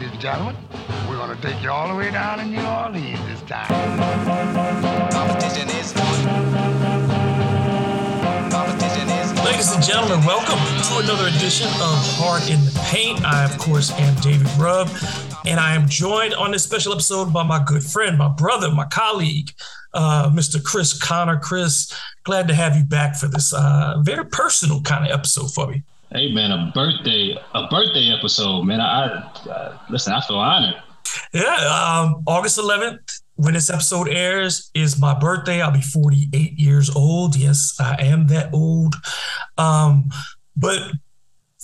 ladies and gentlemen. We're going to take you all the way down to New Orleans this time. Competition is Ladies and gentlemen, welcome to another edition of Hard in the Paint. I, of course, am David Grubb, and I am joined on this special episode by my good friend, my brother, my colleague, uh, Mr. Chris Conner. Chris, glad to have you back for this uh, very personal kind of episode for me. Hey man, a birthday, a birthday episode, man. I, I listen. I feel honored. Yeah, um, August 11th, when this episode airs, is my birthday. I'll be 48 years old. Yes, I am that old. Um, but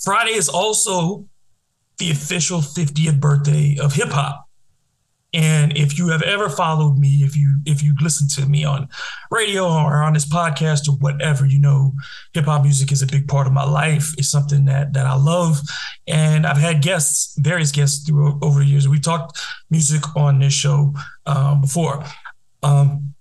Friday is also the official 50th birthday of hip hop. And if you have ever followed me, if you if you listen to me on radio or on this podcast or whatever, you know, hip hop music is a big part of my life. It's something that that I love, and I've had guests, various guests through over the years. We talked music on this show um, before. Um,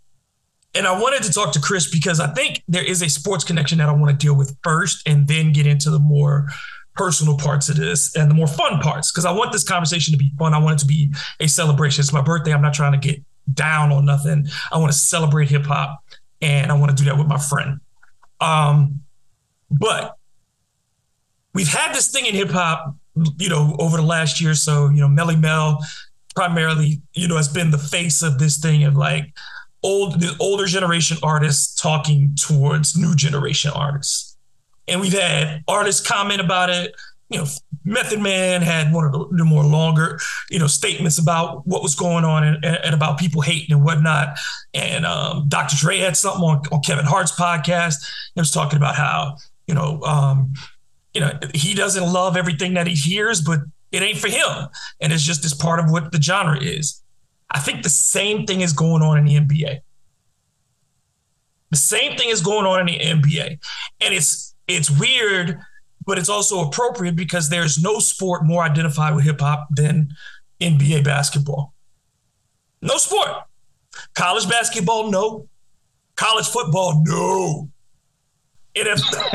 and I wanted to talk to Chris because I think there is a sports connection that I want to deal with first, and then get into the more personal parts of this and the more fun parts because I want this conversation to be fun. I want it to be a celebration. It's my birthday. I'm not trying to get down on nothing. I want to celebrate hip hop and I want to do that with my friend. Um, but we've had this thing in hip hop, you know, over the last year so, you know, Melle Mel primarily, you know, has been the face of this thing of like old the older generation artists talking towards new generation artists and we've had artists comment about it. You know, Method Man had one of the, more longer, you know, statements about what was going on and, and about people hating and whatnot. And um, Dr. Dre had something on, on Kevin Hart's podcast. He was talking about how, you know, um, you know, he doesn't love everything that he hears, but it ain't for him. And it's just as part of what the genre is. I think the same thing is going on in the NBA. The same thing is going on in the NBA. And it's it's weird, but it's also appropriate because there's no sport more identified with hip hop than NBA basketball. No sport. College basketball, no. College football, no. NFL,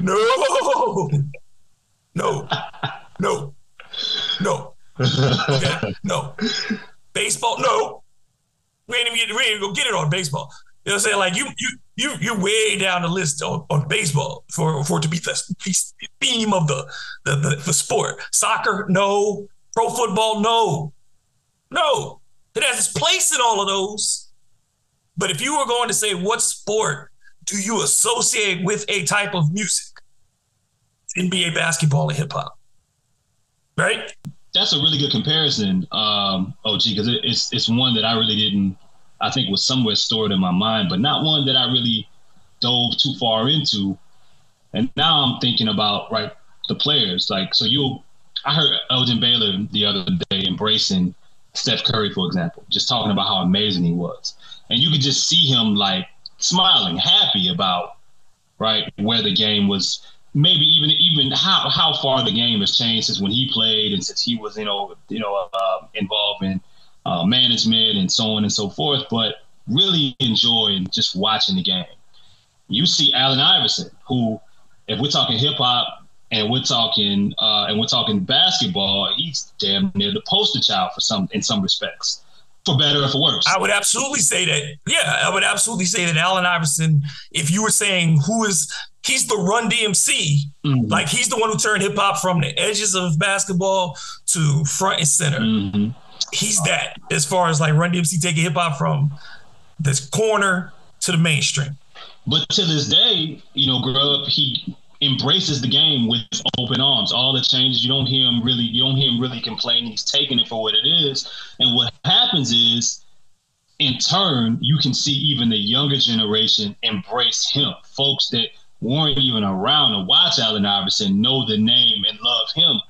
no. No. No. No. Okay. No. Baseball, no. We ain't even, we ain't even go get it on baseball. You know what I'm saying? Like you, you, you, you're way down the list on, on baseball for, for it to be the, the theme of the, the, the the sport. Soccer, no. Pro football, no, no. It has its place in all of those. But if you were going to say what sport do you associate with a type of music? NBA basketball and hip hop, right? That's a really good comparison, um, OG, because it, it's it's one that I really didn't I think was somewhere stored in my mind, but not one that I really dove too far into. And now I'm thinking about right the players. Like so, you, I heard Elgin Baylor the other day embracing Steph Curry, for example, just talking about how amazing he was, and you could just see him like smiling, happy about right where the game was. Maybe even even how how far the game has changed since when he played and since he was you know you know uh, involved in uh, management and so on and so forth, but really enjoying just watching the game. You see Allen Iverson, who, if we're talking hip hop and we're talking uh, and we're talking basketball, he's damn near the poster child for some in some respects, for better or for worse. I would absolutely say that. Yeah, I would absolutely say that Allen Iverson. If you were saying who is he's the Run DMC. Mm-hmm. Like he's the one who turned hip hop from the edges of basketball to front and center. Mm-hmm he's that as far as like Run DMC taking hip hop from this corner to the mainstream. But to this day, you know, Grubb, he embraces the game with open arms. All the changes, you don't hear him really, you don't hear him really complaining. He's taking it for what it is. And what happens is, in turn, you can see even the younger generation embrace him. Folks that weren't even around to watch Allen Iverson know the name and love him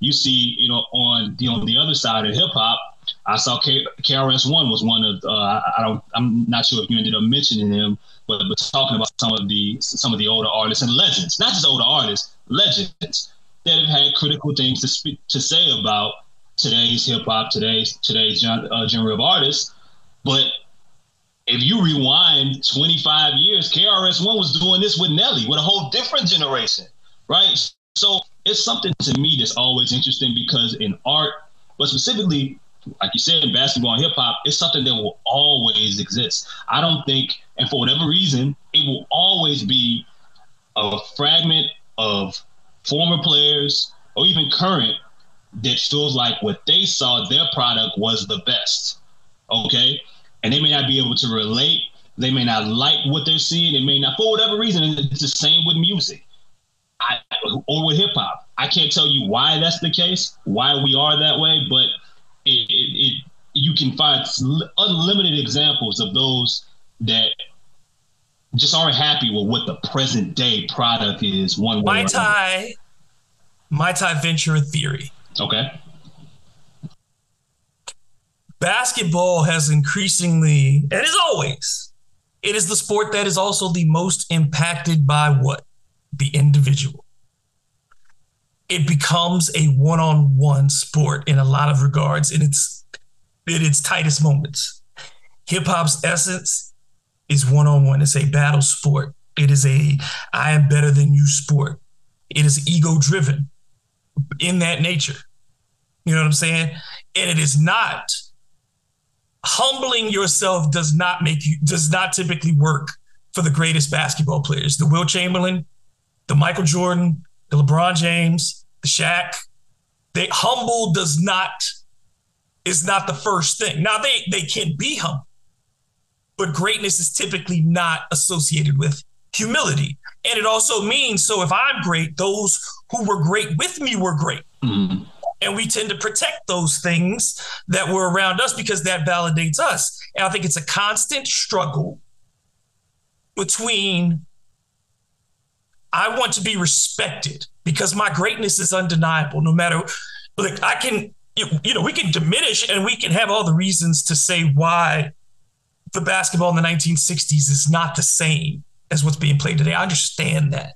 you see, you know, on the on the other side of hip hop, I saw K- KRS One was one of uh, I don't I'm not sure if you ended up mentioning him, but but talking about some of the some of the older artists and legends, not just older artists, legends that have had critical things to speak to say about today's hip hop, today's today's uh, genre of artists. But if you rewind 25 years, KRS One was doing this with Nelly, with a whole different generation, right? So it's something to me that's always interesting because in art, but specifically, like you said, basketball and hip hop, it's something that will always exist. I don't think, and for whatever reason, it will always be a fragment of former players or even current that feels like what they saw their product was the best. Okay. And they may not be able to relate. They may not like what they're seeing. They may not, for whatever reason, it's the same with music I, or with hip hop. I can't tell you why that's the case, why we are that way, but it, it, it you can find unlimited examples of those that just aren't happy with what the present day product is. One way. My tie, my tie venture theory. Okay. Basketball has increasingly, and as always, it is the sport that is also the most impacted by what? The individual. It becomes a one-on-one sport in a lot of regards in its in its tightest moments. Hip hop's essence is one-on-one. It's a battle sport. It is a I am better than you sport. It is ego driven in that nature. You know what I'm saying? And it is not humbling yourself does not make you does not typically work for the greatest basketball players. The Wilt Chamberlain, the Michael Jordan, the LeBron James, the Shaq. They humble does not is not the first thing. Now they they can be humble, but greatness is typically not associated with humility. And it also means so if I'm great, those who were great with me were great. Mm-hmm. And we tend to protect those things that were around us because that validates us. And I think it's a constant struggle between I want to be respected because my greatness is undeniable no matter like I can you know we can diminish and we can have all the reasons to say why the basketball in the 1960s is not the same as what's being played today. I understand that.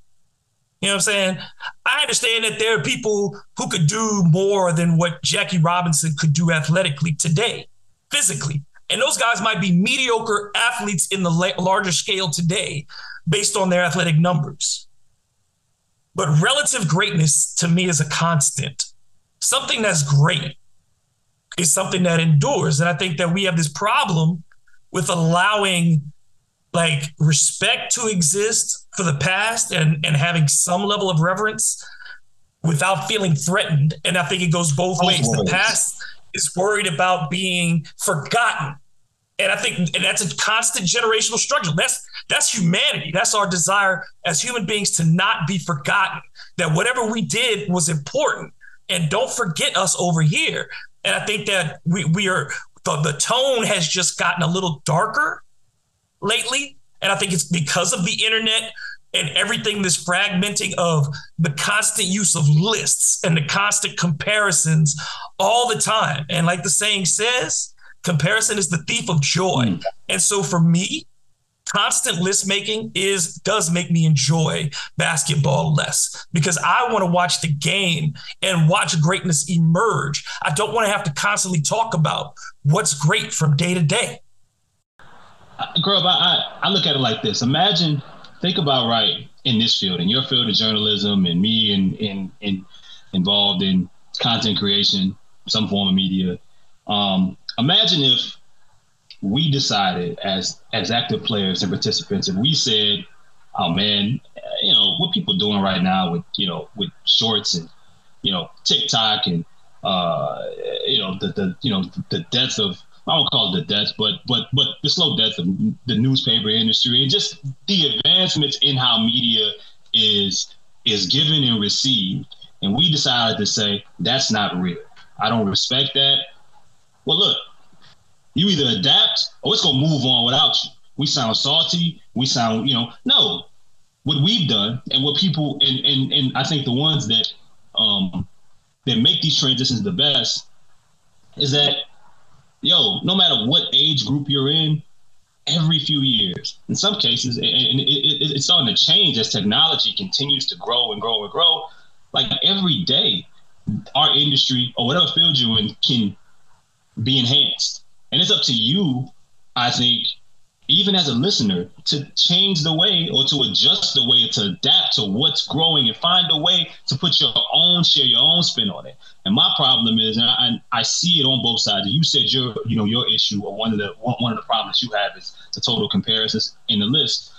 You know what I'm saying? I understand that there are people who could do more than what Jackie Robinson could do athletically today, physically. And those guys might be mediocre athletes in the larger scale today based on their athletic numbers. But relative greatness to me is a constant. Something that's great is something that endures. And I think that we have this problem with allowing like respect to exist for the past and and having some level of reverence without feeling threatened. And I think it goes both ways. The past is worried about being forgotten. And I think and that's a constant generational struggle. That's that's humanity. That's our desire as human beings to not be forgotten. That whatever we did was important. And don't forget us over here. And I think that we we are the, the tone has just gotten a little darker lately. And I think it's because of the internet and everything this fragmenting of the constant use of lists and the constant comparisons all the time. And like the saying says, comparison is the thief of joy. Mm. And so for me, constant list making is does make me enjoy basketball less because I want to watch the game and watch greatness emerge. I don't want to have to constantly talk about what's great from day to day girl, I, I look at it like this. Imagine, think about right in this field, in your field of journalism, and me, and in, in, in, involved in content creation, some form of media. Um, imagine if we decided as as active players and participants, if we said, "Oh man, you know what people doing right now with you know with shorts and you know TikTok and uh, you know the the you know the death of I won't call it the death, but but but the slow death of the newspaper industry and just the advancements in how media is is given and received. And we decided to say that's not real. I don't respect that. Well, look, you either adapt or it's gonna move on without you. We sound salty. We sound, you know, no. What we've done and what people and and and I think the ones that um that make these transitions the best is that yo, no matter what age group you're in, every few years, in some cases, and it, it, it's starting to change as technology continues to grow and grow and grow. Like every day, our industry or whatever field you're in can be enhanced. And it's up to you, I think, even as a listener, to change the way or to adjust the way to adapt to what's growing and find a way to put your own share, your own spin on it. And my problem is, and I, I see it on both sides. You said your, you know, your issue or one of the one of the problems you have is the total comparisons in the list.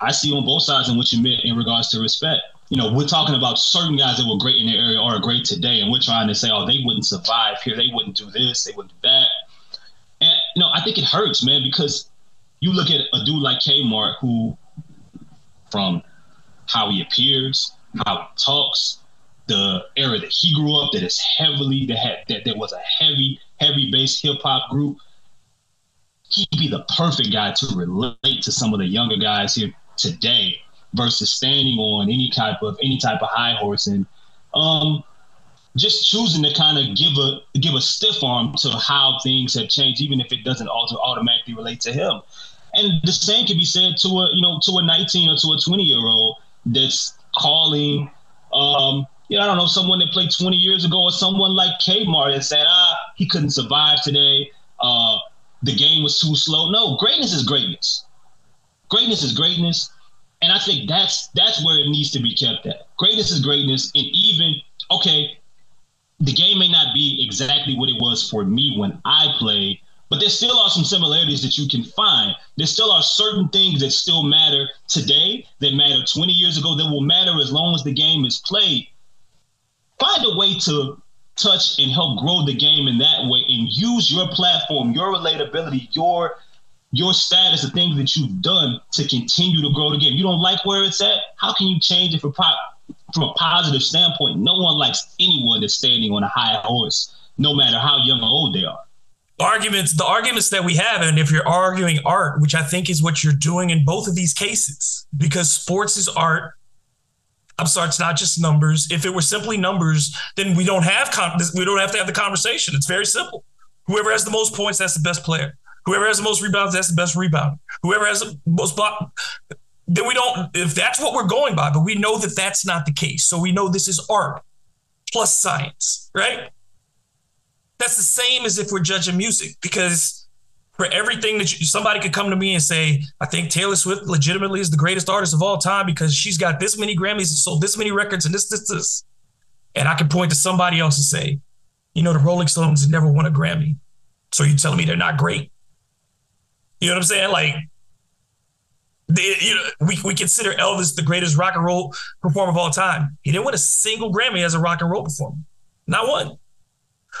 I see on both sides in what you meant in regards to respect. You know, we're talking about certain guys that were great in their area are great today, and we're trying to say, oh, they wouldn't survive here, they wouldn't do this, they wouldn't do that. And you know, I think it hurts, man, because you look at a dude like Kmart who, from how he appears, how he talks, the era that he grew up, that is heavily that had that that was a heavy, heavy bass hip hop group. He'd be the perfect guy to relate to some of the younger guys here today versus standing on any type of any type of high horse and um just choosing to kind of give a give a stiff arm to how things have changed, even if it doesn't also automatically relate to him. And the same can be said to a, you know, to a 19 or to a 20 year old that's calling, um, you know, I don't know, someone that played 20 years ago or someone like Kmart that said, ah, he couldn't survive today. Uh, the game was too slow. No, greatness is greatness. Greatness is greatness. And I think that's that's where it needs to be kept at. Greatness is greatness. And even, okay, the game may not be exactly what it was for me when I played, but there still are some similarities that you can find. There still are certain things that still matter today that matter 20 years ago that will matter as long as the game is played. Find a way to touch and help grow the game in that way and use your platform, your relatability, your your status, the things that you've done to continue to grow the game. You don't like where it's at? How can you change it for pop, from a positive standpoint? No one likes anyone that's standing on a high horse, no matter how young or old they are arguments the arguments that we have and if you're arguing art which i think is what you're doing in both of these cases because sports is art i'm sorry it's not just numbers if it were simply numbers then we don't have con- we don't have to have the conversation it's very simple whoever has the most points that's the best player whoever has the most rebounds that's the best rebound whoever has the most block then we don't if that's what we're going by but we know that that's not the case so we know this is art plus science right that's the same as if we're judging music because for everything that you, somebody could come to me and say, I think Taylor Swift legitimately is the greatest artist of all time because she's got this many Grammys and sold this many records and this, this, this. And I can point to somebody else and say, you know, the Rolling Stones never won a Grammy. So you're telling me they're not great? You know what I'm saying? Like, they, you know, we, we consider Elvis the greatest rock and roll performer of all time. He didn't win a single Grammy as a rock and roll performer, not one.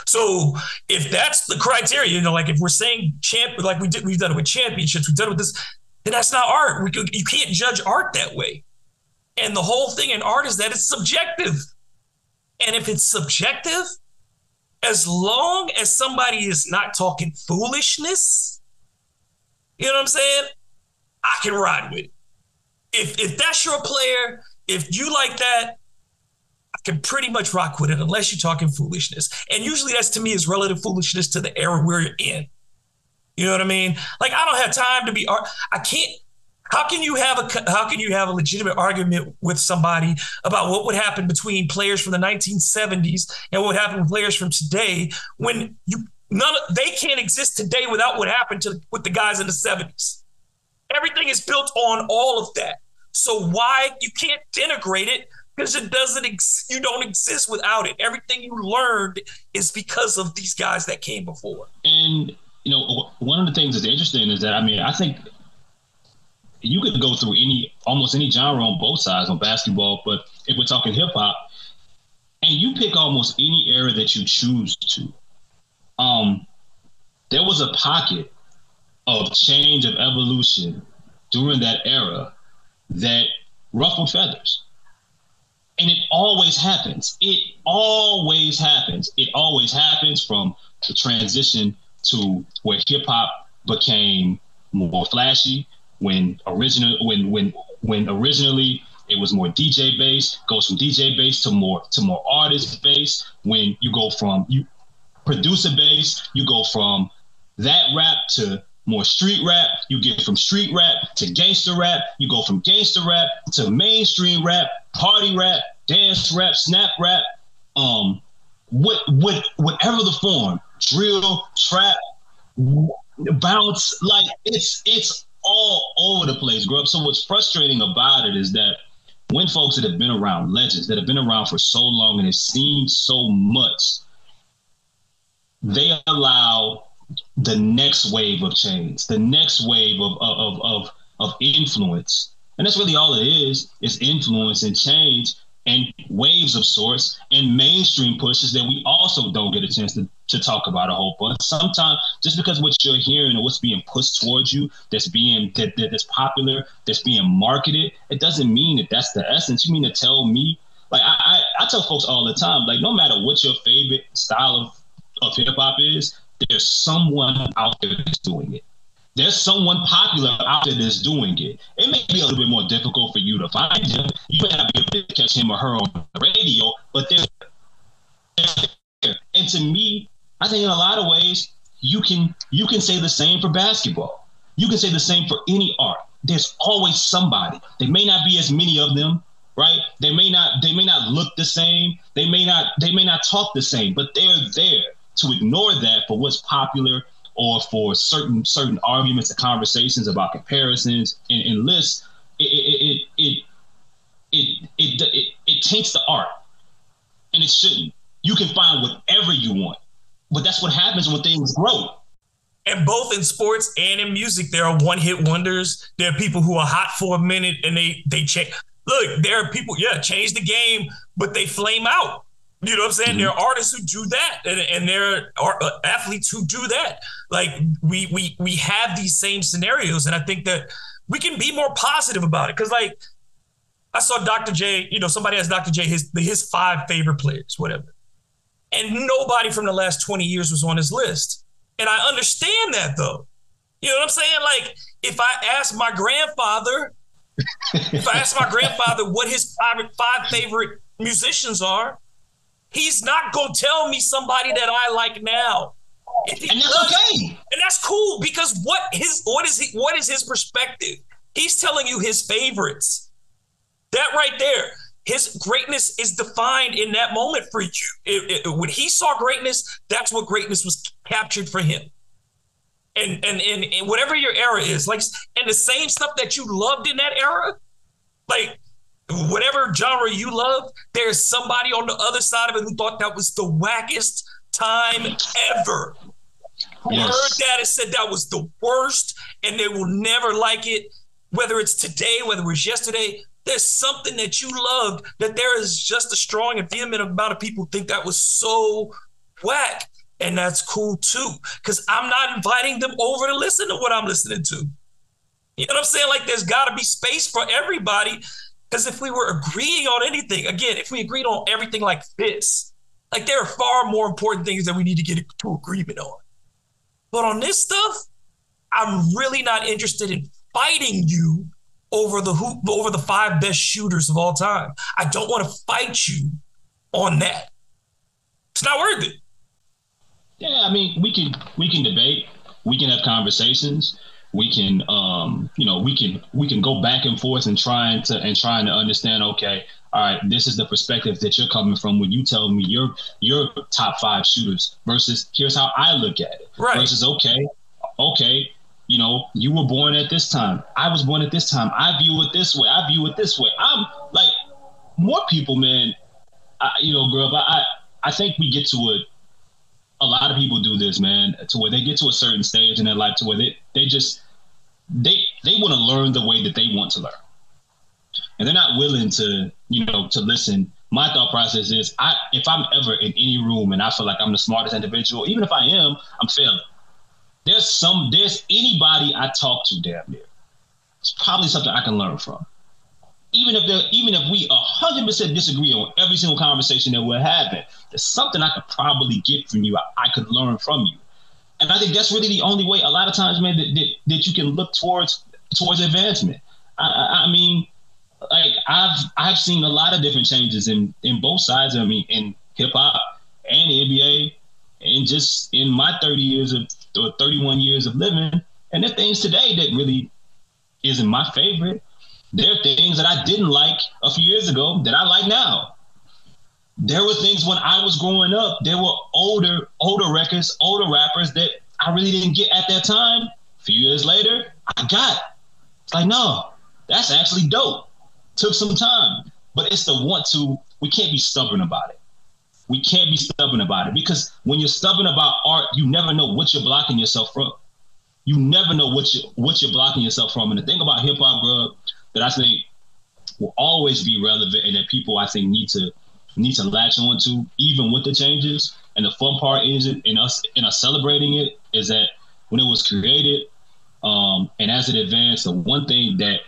So if that's the criteria, you know, like if we're saying champ, like we did, we've done it with championships, we've done it with this, then that's not art. We, you can't judge art that way. And the whole thing in art is that it's subjective. And if it's subjective, as long as somebody is not talking foolishness, you know what I'm saying? I can ride with it. If if that's your player, if you like that, I can pretty much rock with it unless you're talking foolishness. And usually that's to me is relative foolishness to the era we're in. You know what I mean? Like I don't have time to be I can't how can you have a how can you have a legitimate argument with somebody about what would happen between players from the 1970s and what happened with players from today when you none of, they can't exist today without what happened to with the guys in the 70s. Everything is built on all of that. So why you can't denigrate it because it doesn't ex- you don't exist without it everything you learned is because of these guys that came before and you know one of the things that's interesting is that i mean i think you could go through any almost any genre on both sides on basketball but if we're talking hip-hop and you pick almost any era that you choose to um there was a pocket of change of evolution during that era that ruffled feathers and it always happens. It always happens. It always happens from the transition to where hip hop became more flashy. When original, when when when originally it was more DJ based, goes from DJ based to more to more artist based. When you go from you producer base, you go from that rap to more street rap. You get from street rap to gangster rap. You go from gangster rap to mainstream rap, party rap, dance rap, snap rap, um, what, what, whatever the form, drill, trap, bounce, like it's it's all over the place, Grubb. So what's frustrating about it is that when folks that have been around, legends that have been around for so long and have seen so much, they allow the next wave of change, the next wave of of of of influence. And that's really all it is, is influence and change and waves of sorts and mainstream pushes that we also don't get a chance to, to talk about a whole bunch. Sometimes just because what you're hearing or what's being pushed towards you that's being that, that, that's popular, that's being marketed, it doesn't mean that that's the essence. You mean to tell me like I, I, I tell folks all the time, like no matter what your favorite style of, of hip hop is, there's someone out there that's doing it there's someone popular out there that's doing it. It may be a little bit more difficult for you to find him. You may not be able to catch him or her on the radio, but they're there. And to me, I think in a lot of ways, you can you can say the same for basketball. You can say the same for any art. There's always somebody. There may not be as many of them, right? They may not they may not look the same. They may not they may not talk the same, but they're there. To ignore that for what's popular or for certain certain arguments and conversations about comparisons and, and lists, it it, it it it it it taints the art, and it shouldn't. You can find whatever you want, but that's what happens when things grow. And both in sports and in music, there are one-hit wonders. There are people who are hot for a minute and they they change. Look, there are people, yeah, change the game, but they flame out. You know what I'm saying? Mm-hmm. There are artists who do that, and, and there are uh, athletes who do that. Like we we we have these same scenarios, and I think that we can be more positive about it. Because like I saw Dr. J, you know, somebody asked Dr. J his his five favorite players, whatever, and nobody from the last 20 years was on his list. And I understand that though. You know what I'm saying? Like if I ask my grandfather, if I ask my grandfather what his five five favorite musicians are He's not gonna tell me somebody that I like now. And that's okay. And that's cool because what his what is he what is his perspective? He's telling you his favorites. That right there, his greatness is defined in that moment for you. It, it, when he saw greatness, that's what greatness was captured for him. And, and and and whatever your era is, like, and the same stuff that you loved in that era, like whatever genre you love, there's somebody on the other side of it who thought that was the wackest time ever. Who yes. heard that and said that was the worst and they will never like it, whether it's today, whether it was yesterday. There's something that you loved that there is just a strong and vehement amount of people think that was so whack. And that's cool too, because I'm not inviting them over to listen to what I'm listening to. You know what I'm saying? Like there's got to be space for everybody because if we were agreeing on anything, again, if we agreed on everything like this, like there are far more important things that we need to get to agreement on. But on this stuff, I'm really not interested in fighting you over the hoop, over the five best shooters of all time. I don't want to fight you on that. It's not worth it. Yeah, I mean, we can we can debate, we can have conversations, we can um, you know we can we can go back and forth and trying to and trying to understand okay all right this is the perspective that you're coming from when you tell me your your top five shooters versus here's how i look at it. Right. versus okay okay you know you were born at this time. I was born at this time. I view it this way. I view it this way. I'm like more people man I, you know girl but i i think we get to a a lot of people do this, man, to where they get to a certain stage in their life to where they, they just they they want to learn the way that they want to learn. And they're not willing to, you know, to listen. My thought process is I if I'm ever in any room and I feel like I'm the smartest individual, even if I am, I'm failing. There's some there's anybody I talk to damn near. It's probably something I can learn from even if even if we hundred percent disagree on every single conversation that we're having, there's something I could probably get from you. I, I, could learn from you, and I think that's really the only way. A lot of times, man, that, that, that you can look towards towards advancement. I, I, I, mean, like I've I've seen a lot of different changes in in both sides. I mean, in hip hop and the NBA, and just in my thirty years of or thirty one years of living, and there things today that really isn't my favorite there are things that I didn't like a few years ago that I like now. There were things when I was growing up, there were older, older records, older rappers that I really didn't get at that time. A few years later, I got. It's like, no, that's actually dope. Took some time, but it's the want to. We can't be stubborn about it. We can't be stubborn about it because when you're stubborn about art, you never know what you're blocking yourself from. You never know what you what you're blocking yourself from. And the thing about hip hop, bro, that I think will always be relevant and that people I think need to need to latch on to, even with the changes. And the fun part is in us in us celebrating it is that when it was created, um, and as it advanced, the one thing that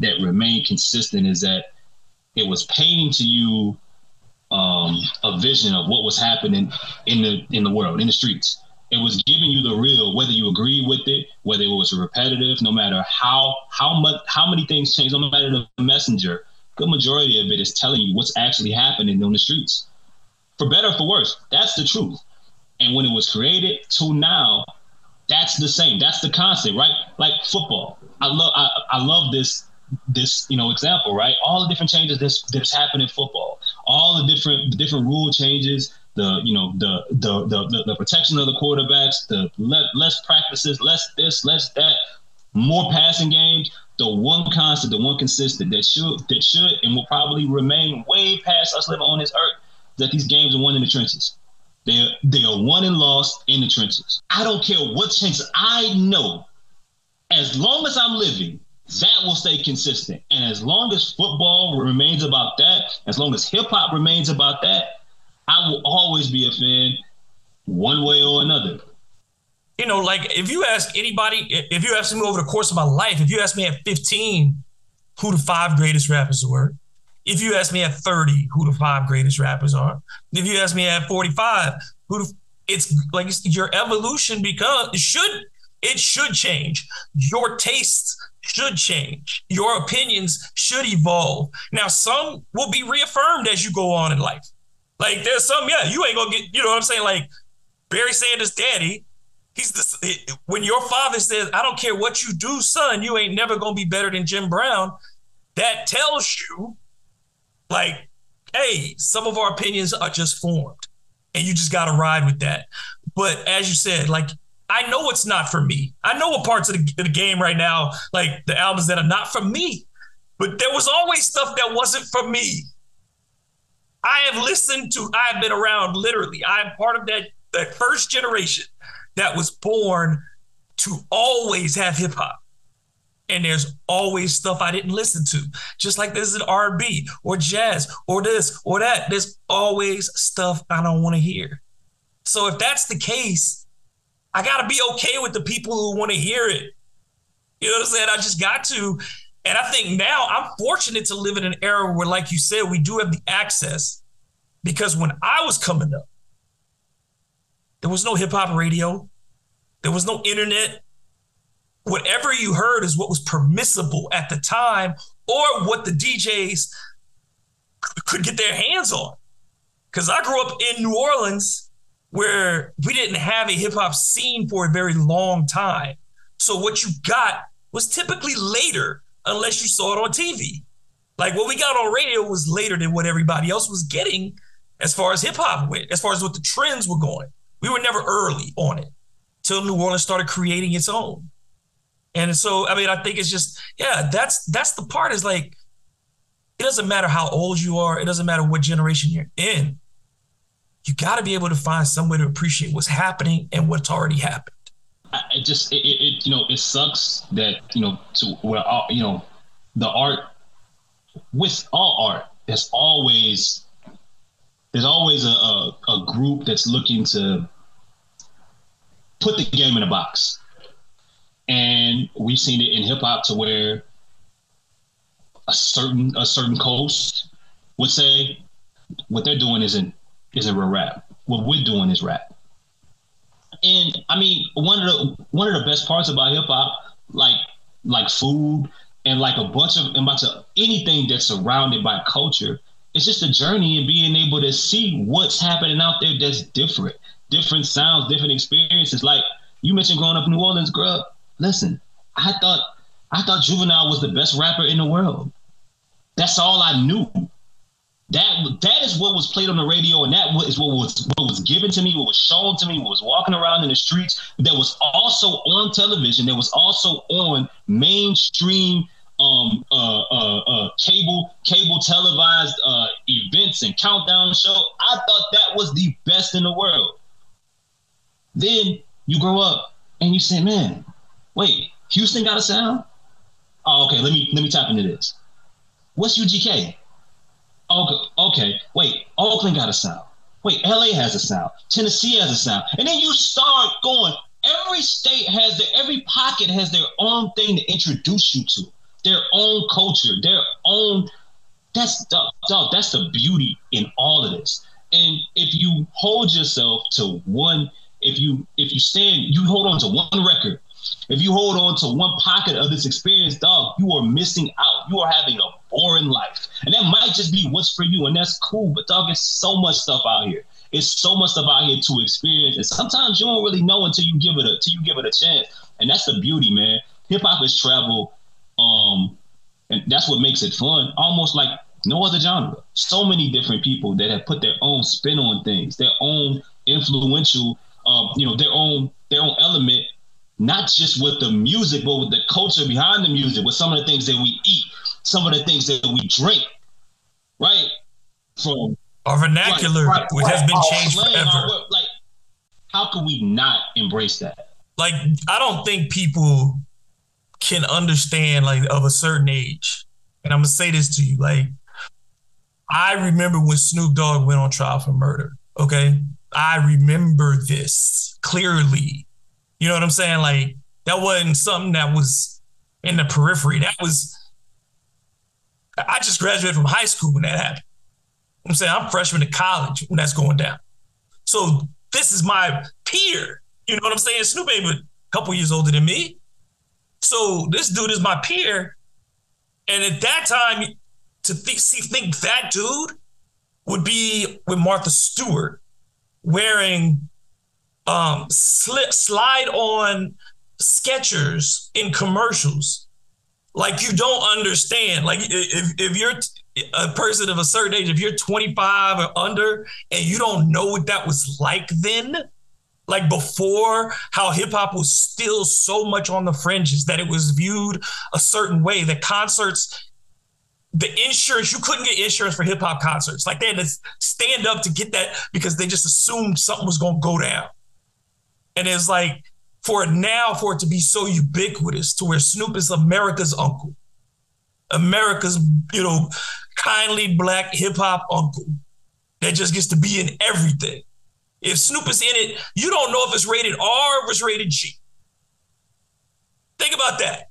that remained consistent is that it was painting to you um, a vision of what was happening in the in the world, in the streets. It was giving you the real, whether you agree with it, whether it was repetitive, no matter how how much how many things change, no matter the messenger. Good majority of it is telling you what's actually happening on the streets, for better or for worse. That's the truth. And when it was created to now, that's the same. That's the constant, right? Like football. I love I, I love this this you know example, right? All the different changes that's that's happened in football, all the different different rule changes, the you know the the the, the protection of the quarterbacks, the le- less practices, less this, less that, more passing games. The one constant, the one consistent that should that should and will probably remain way past us living on this earth that these games are won in the trenches. They are, they are won and lost in the trenches. I don't care what changes. I know as long as I'm living, that will stay consistent. And as long as football remains about that, as long as hip hop remains about that, I will always be a fan one way or another. You know, like if you ask anybody, if you ask me over the course of my life, if you ask me at 15 who the five greatest rappers were, if you ask me at 30 who the five greatest rappers are, if you ask me at 45 who the, it's like your evolution because it should it should change. Your tastes should change. Your opinions should evolve. Now, some will be reaffirmed as you go on in life. Like there's some, yeah, you ain't gonna get, you know what I'm saying? Like Barry Sanders' daddy, he's the when your father says, I don't care what you do, son, you ain't never gonna be better than Jim Brown. That tells you, like, hey, some of our opinions are just formed. And you just gotta ride with that. But as you said, like I know it's not for me. I know what parts of the, the, game right now, like the albums that are not for me. But there was always stuff that wasn't for me. I have listened to, I have been around literally. I am part of that, that first generation that was born to always have hip hop. And there's always stuff I didn't listen to. Just like there's an R&B or jazz or this or that. There's always stuff I don't want to hear. So if that's the case, I got to be okay with the people who want to hear it. You know what I'm saying? I just got to. And I think now I'm fortunate to live in an era where, like you said, we do have the access. Because when I was coming up, there was no hip hop radio, there was no internet. Whatever you heard is what was permissible at the time or what the DJs could get their hands on. Because I grew up in New Orleans where we didn't have a hip hop scene for a very long time. So what you got was typically later, unless you saw it on TV. Like what we got on radio was later than what everybody else was getting as far as hip hop went, as far as what the trends were going. We were never early on it till New Orleans started creating its own. And so, I mean, I think it's just, yeah, that's that's the part is like, it doesn't matter how old you are, it doesn't matter what generation you're in you got to be able to find some way to appreciate what's happening and what's already happened. It just, it, it you know, it sucks that, you know, to where, all, you know, the art, with all art, there's always, there's always a, a, a group that's looking to put the game in a box. And we've seen it in hip hop to where a certain a certain coast would say what they're doing isn't isn't real rap. What we're doing is rap. And I mean, one of the one of the best parts about hip hop, like like food and like a bunch of and bunch of anything that's surrounded by culture, it's just a journey and being able to see what's happening out there that's different, different sounds, different experiences. Like you mentioned growing up in New Orleans, Grubb. Listen, I thought I thought Juvenile was the best rapper in the world. That's all I knew. That that is what was played on the radio, and that is what was what was given to me, what was shown to me, what was walking around in the streets. That was also on television. That was also on mainstream um uh uh, uh cable cable televised uh events and countdown show. I thought that was the best in the world. Then you grow up and you say, man, wait, Houston got a sound? Oh, okay, let me let me tap into this. What's UGK? Okay, okay, wait, Oakland got a sound. Wait, LA has a sound. Tennessee has a sound. And then you start going, every state has their every pocket has their own thing to introduce you to, their own culture, their own that's the dog, that's the beauty in all of this. And if you hold yourself to one, if you if you stand, you hold on to one record if you hold on to one pocket of this experience, dog, you are missing out. You are having a boring life. And that might just be what's for you, and that's cool. But dog, it's so much stuff out here. It's so much stuff out here to experience. And sometimes you don't really know until you give it a until you give it a chance. And that's the beauty, man. Hip hop is travel. Um, and that's what makes it fun. Almost like no other genre. So many different people that have put their own spin on things, their own influential, um, you know, their own their own element not just with the music, but with the culture behind the music, with some of the things that we eat, some of the things that we drink, right? From our vernacular, right, right, which right, has been changed forever. Our, like, how can we not embrace that? Like, I don't think people can understand like of a certain age. And I'm gonna say this to you, like, I remember when Snoop Dogg went on trial for murder. Okay, I remember this clearly you know what I'm saying? Like that wasn't something that was in the periphery. That was I just graduated from high school when that happened. I'm saying I'm freshman in college when that's going down. So this is my peer. You know what I'm saying? Snoop ain't a couple years older than me. So this dude is my peer. And at that time, to think, see, think that dude would be with Martha Stewart wearing um, slip, slide on Skechers in commercials. Like you don't understand. Like if, if you're a person of a certain age, if you're 25 or under and you don't know what that was like then, like before, how hip hop was still so much on the fringes that it was viewed a certain way, that concerts, the insurance, you couldn't get insurance for hip hop concerts. Like they had to stand up to get that because they just assumed something was going to go down. And it's like for it now, for it to be so ubiquitous to where Snoop is America's uncle, America's, you know, kindly black hip hop uncle that just gets to be in everything. If Snoop is in it, you don't know if it's rated R or it's rated G. Think about that.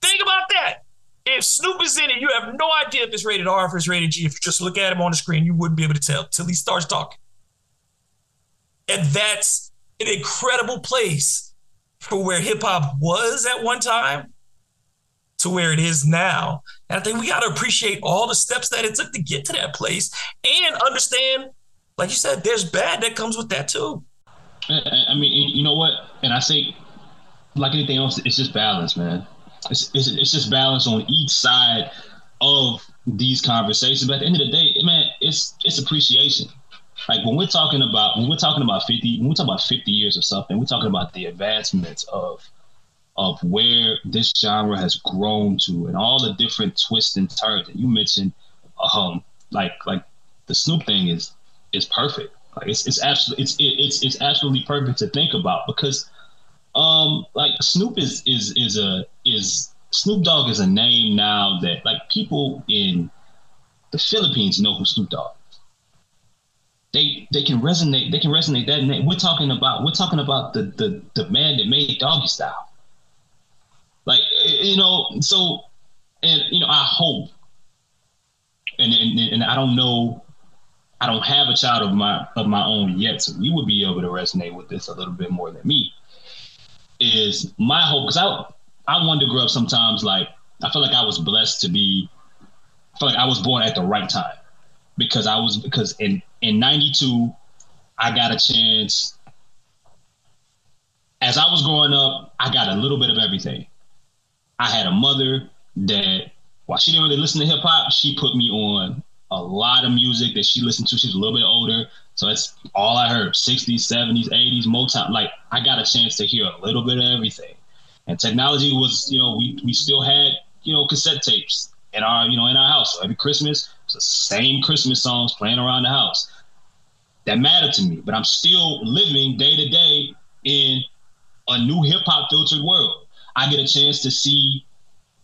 Think about that. If Snoop is in it, you have no idea if it's rated R or if it's rated G. If you just look at him on the screen, you wouldn't be able to tell till he starts talking. And that's an incredible place for where hip hop was at one time to where it is now. And I think we got to appreciate all the steps that it took to get to that place and understand, like you said, there's bad that comes with that too. I mean, you know what? And I say, like anything else, it's just balance, man. It's, it's, it's just balance on each side of these conversations. But at the end of the day, man, it's it's appreciation like when we're talking about when we're talking about 50 when we talk about 50 years or something we're talking about the advancements of of where this genre has grown to and all the different twists and turns. And you mentioned um like like the snoop thing is is perfect. Like it's it's absolutely it's it's it's absolutely perfect to think about because um like snoop is is is a is snoop dogg is a name now that like people in the philippines know who snoop dogg they they can resonate they can resonate that name. We're talking about we're talking about the the the man that made doggy style. Like you know, so and you know, I hope and and, and I don't know I don't have a child of my of my own yet, so you would be able to resonate with this a little bit more than me. Is my hope because I I wanted to grow up sometimes like I feel like I was blessed to be I feel like I was born at the right time because I was because in in 92, I got a chance. As I was growing up, I got a little bit of everything. I had a mother that, while she didn't really listen to hip hop, she put me on a lot of music that she listened to. She's a little bit older, so that's all I heard: 60s, 70s, 80s, Motown. Like I got a chance to hear a little bit of everything. And technology was, you know, we we still had, you know, cassette tapes in our, you know, in our house. So every Christmas, the same Christmas songs playing around the house. That mattered to me, but I'm still living day to day in a new hip hop filtered world. I get a chance to see,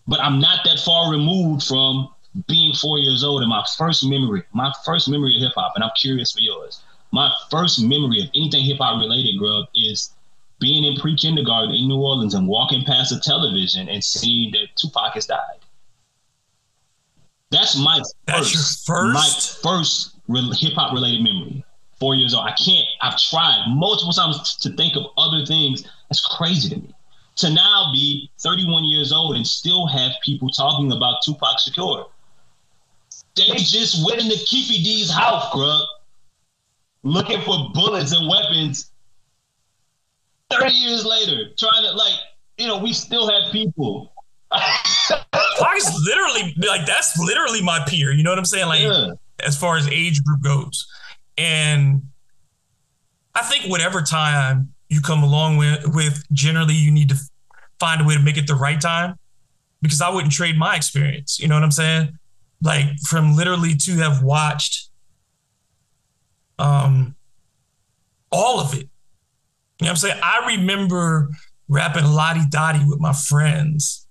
but I'm not that far removed from being four years old and my first memory, my first memory of hip hop, and I'm curious for yours. My first memory of anything hip hop related, Grubb, is being in pre kindergarten in New Orleans and walking past a television and seeing that Tupac has died. That's my That's first, your my first? first re- hip hop related memory. Four years old. I can't. I've tried multiple times to think of other things. That's crazy to me. To now be 31 years old and still have people talking about Tupac Shakur. They just went into Keffe D's house, Grubb, looking for bullets and weapons. 30 years later, trying to like, you know, we still have people. Pac is literally like that's literally my peer. You know what I'm saying? Like Yeah. as far as age group goes, and I think whatever time you come along with, with generally you need to find a way to make it the right time, because I wouldn't trade my experience. You know what I'm saying? Like from literally to have watched, um, all of it. You know what I'm saying? I remember rapping La Di Da Di with my friends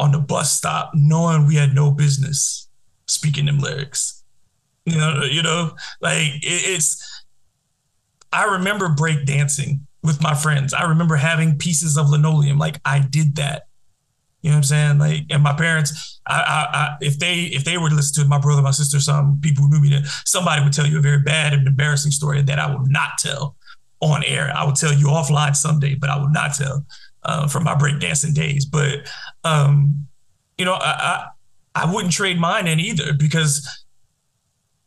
on the bus stop, knowing we had no business speaking them lyrics. You know, you know, like it, it's. I remember break dancing with my friends. I remember having pieces of linoleum. Like I did that. You know what I'm saying? Like, and my parents, I, I, I if they if they were to listen to my brother, my sister, some people who knew me, that somebody would tell you a very bad and embarrassing story that I will not tell on air. I will tell you offline someday, but I will not tell uh, from my breakdancing days. But um, you know, I, I I wouldn't trade mine in either because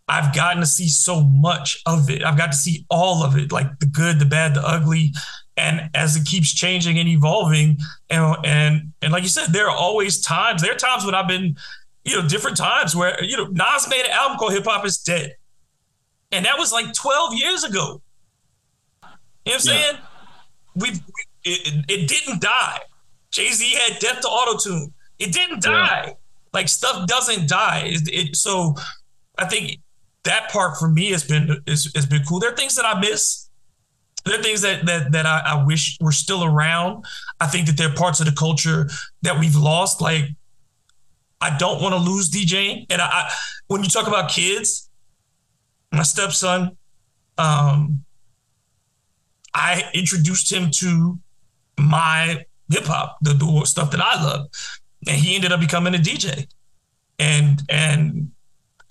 I've gotten to see so much of it. I've got to see all of it, like the good, the bad, the ugly. And as it keeps changing and evolving, and and and like you said, there are always times. There are times when I've been, you know, different times where you know Nas made an album called Hip Hop Is Dead, and that was like 12 years ago. You know what I'm Yeah. saying? We've we, it, it didn't die. Jay Z had Death to Auto Tune. It didn't Yeah. die. Like stuff doesn't die. It, it, so I think that part for me has been is, has been cool. There are things that I miss. There are things that that that I, I wish were still around. I think that there are parts of the culture that we've lost. Like I don't want to lose DJing. And I, I when you talk about kids, my stepson, um, I introduced him to my hip hop, the, the stuff that I love, and he ended up becoming a DJ, and and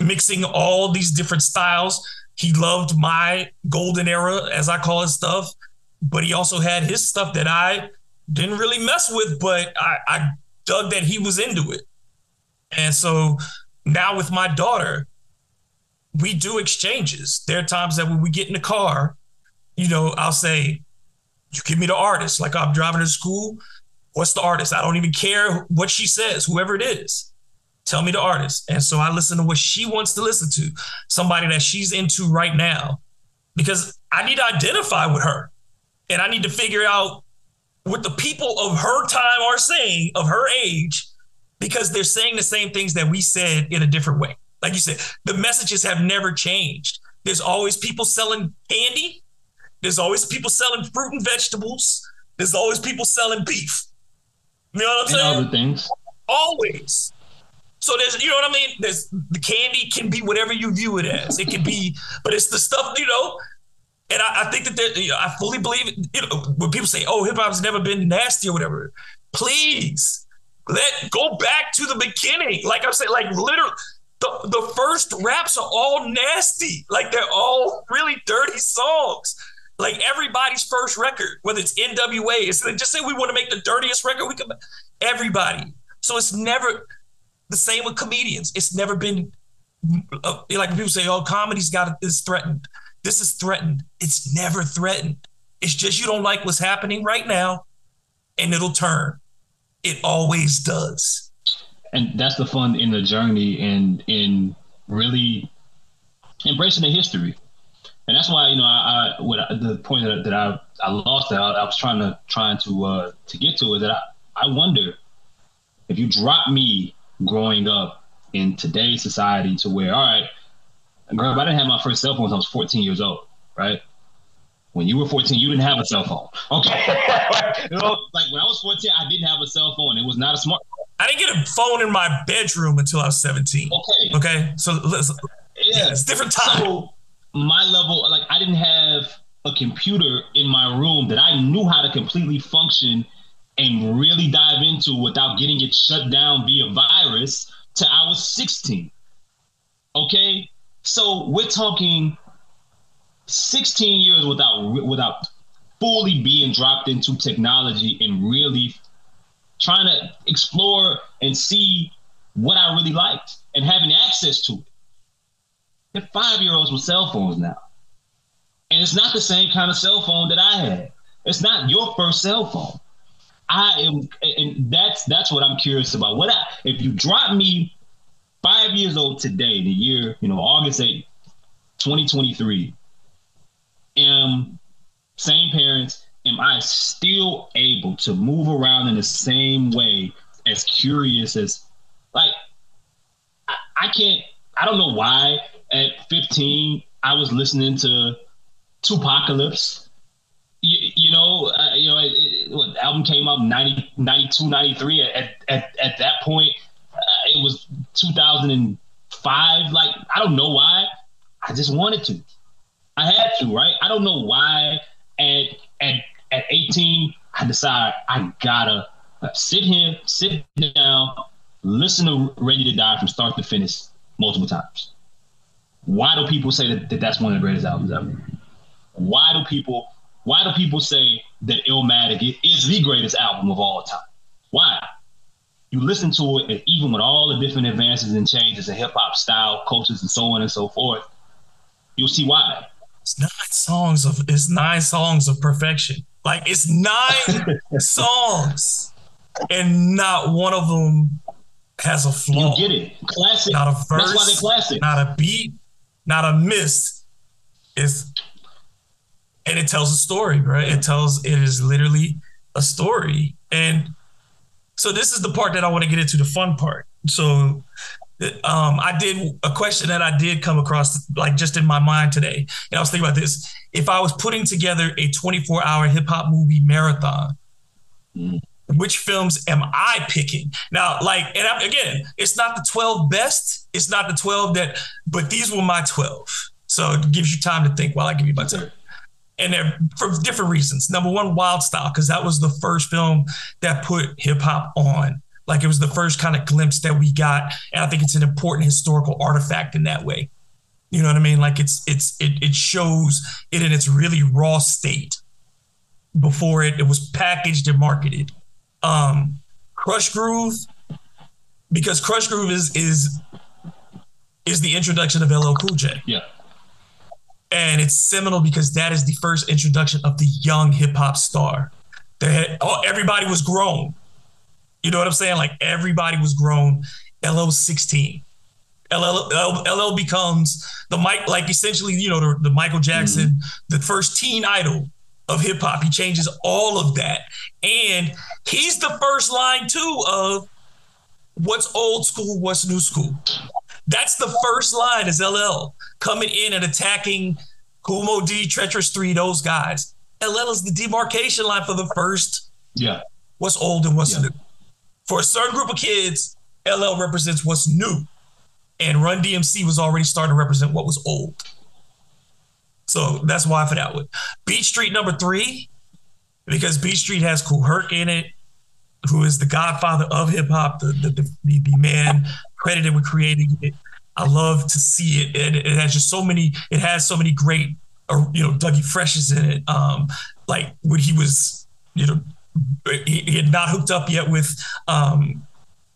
mixing all these different styles. He loved my golden era, as I call it, stuff, but he also had his stuff that I didn't really mess with, but I, I dug that he was into it, and so now with my daughter, we do exchanges. There are times that when we get in the car, you know, I'll say, you give me the artist. Like I'm driving to school. What's the artist? I don't even care what she says, whoever it is. Tell me the artist. And so I listen to what she wants to listen to, somebody that she's into right now, because I need to identify with her and I need to figure out what the people of her time are saying, of her age, because they're saying the same things that we said in a different way. Like you said, the messages have never changed. There's always people selling candy. There's always people selling fruit and vegetables. There's always people selling beef. You know what I'm and saying? other things. Always. So there's, you know what I mean? There's the candy can be whatever you view it as. It can be, but it's the stuff, you know. And I, I think that there, you know, I fully believe, it, you know, when people say, "Oh, hip hop's never been nasty" or whatever, please let go back to the beginning. Like I'm saying, like literally, the the first raps are all nasty. Like they're all really dirty songs. Like everybody's first record, whether it's NWA, it's like just say we want to make the dirtiest record we can. Everybody. So it's never the same with comedians. It's never been uh, like people say, "Oh, comedy's got is threatened." This is threatened. It's never threatened. It's just you don't like what's happening right now, and it'll turn. It always does. and that's the fun in the journey and in really embracing the history. And that's why you know I, I what I, the point that, that I I lost that I, I, was trying to trying to uh, to get to is that I, I wonder if you drop me growing up in today's society to where all right, girl, I didn't have my first cell phone until I was 14 years old, right? When you were 14, you didn't have a cell phone. Okay. you know, like when I was 14, I didn't have a cell phone. It was not a smart I didn't get a phone in my bedroom until I was 17. Okay. Okay. So listen, yeah, it's different time. So my level, like I didn't have a computer in my room that I knew how to completely function and really dive into without getting it shut down via virus till I was 16. Okay? So we're talking 16 years without without fully being dropped into technology and really trying to explore and see what I really liked and having access to it. They're five year olds with cell phones now. And it's not the same kind of cell phone that I had. It's not your first cell phone. I am, and that's that's what I'm curious about. What I, if you drop me five years old today, the year you know August 8, 2023, am same parents, am I still able to move around in the same way as curious as like I, I can't I don't know why at 15 I was listening to 2Pacalypse. You, you know, uh, you know, it, it, the album came out 90, 92, 93. At, at, at that point, uh, it was 2005. Like, I don't know why. I just wanted to. I had to, right? I don't know why. At at at 18, I decided I gotta uh, sit here, sit down, listen to Ready to Die from start to finish multiple times. Why do people say that, that that's one of the greatest albums ever? Why do people why do people say that Illmatic is the greatest album of all time? Why? You listen to it, and even with all the different advances and changes in hip hop style, cultures, and so on and so forth, you'll see why. It's nine songs of it's nine songs of perfection. Like it's nine songs, and not one of them has a flaw. You get it? Classic. Not a verse. That's why they're classic. Not a beat. Not a miss. Is and it tells a story, right? It tells it is literally a story, and so this is the part that I want to get into the fun part. So um, I did a question that I did come across, like just in my mind today. And I was thinking about this. If I was putting together a 24 hour hip hop movie marathon, mm. Which films am I picking? Now, like, and I'm, again, it's not the 12 best. It's not the 12 that, but these were my 12. So it gives you time to think while I give you my time. And they're for different reasons. Number one, Wild Style, because that was the first film that put hip hop on like it was the first kind of glimpse that we got. And I think it's an important historical artifact in that way. You know what I mean? Like it's it's it it shows it in its really raw state before it, it was packaged and marketed. Um Krush Groove, because Krush Groove is is is the introduction of LL Cool J. Yeah. And it's seminal because that is the first introduction of the young hip hop star. That oh, everybody was grown. You know what I'm saying? Like everybody was grown. LL 16. LL, LL becomes the Mike, like essentially, you know, the, the Michael Jackson, mm-hmm. the first teen idol of hip hop. He changes all of that. And he's the first line too of what's old school, what's new school. That's the first line is LL coming in and attacking Kool Moe Dee, Treacherous Three, those guys. LL is the demarcation line for the first. Yeah. What's old and what's yeah. new for a certain group of kids, LL represents what's new. And Run DMC was already starting to represent what was old. So that's why for that one. Beat Street number three, because Beat Street has Kool Herc in it, who is the godfather of hip hop, the, the, the, the, man credited with creating it. I love to see it. it. It has just so many, it has so many great, uh, you know, Dougie Freshes in it. Um, like when he was, you know, he, he had not hooked up yet with um,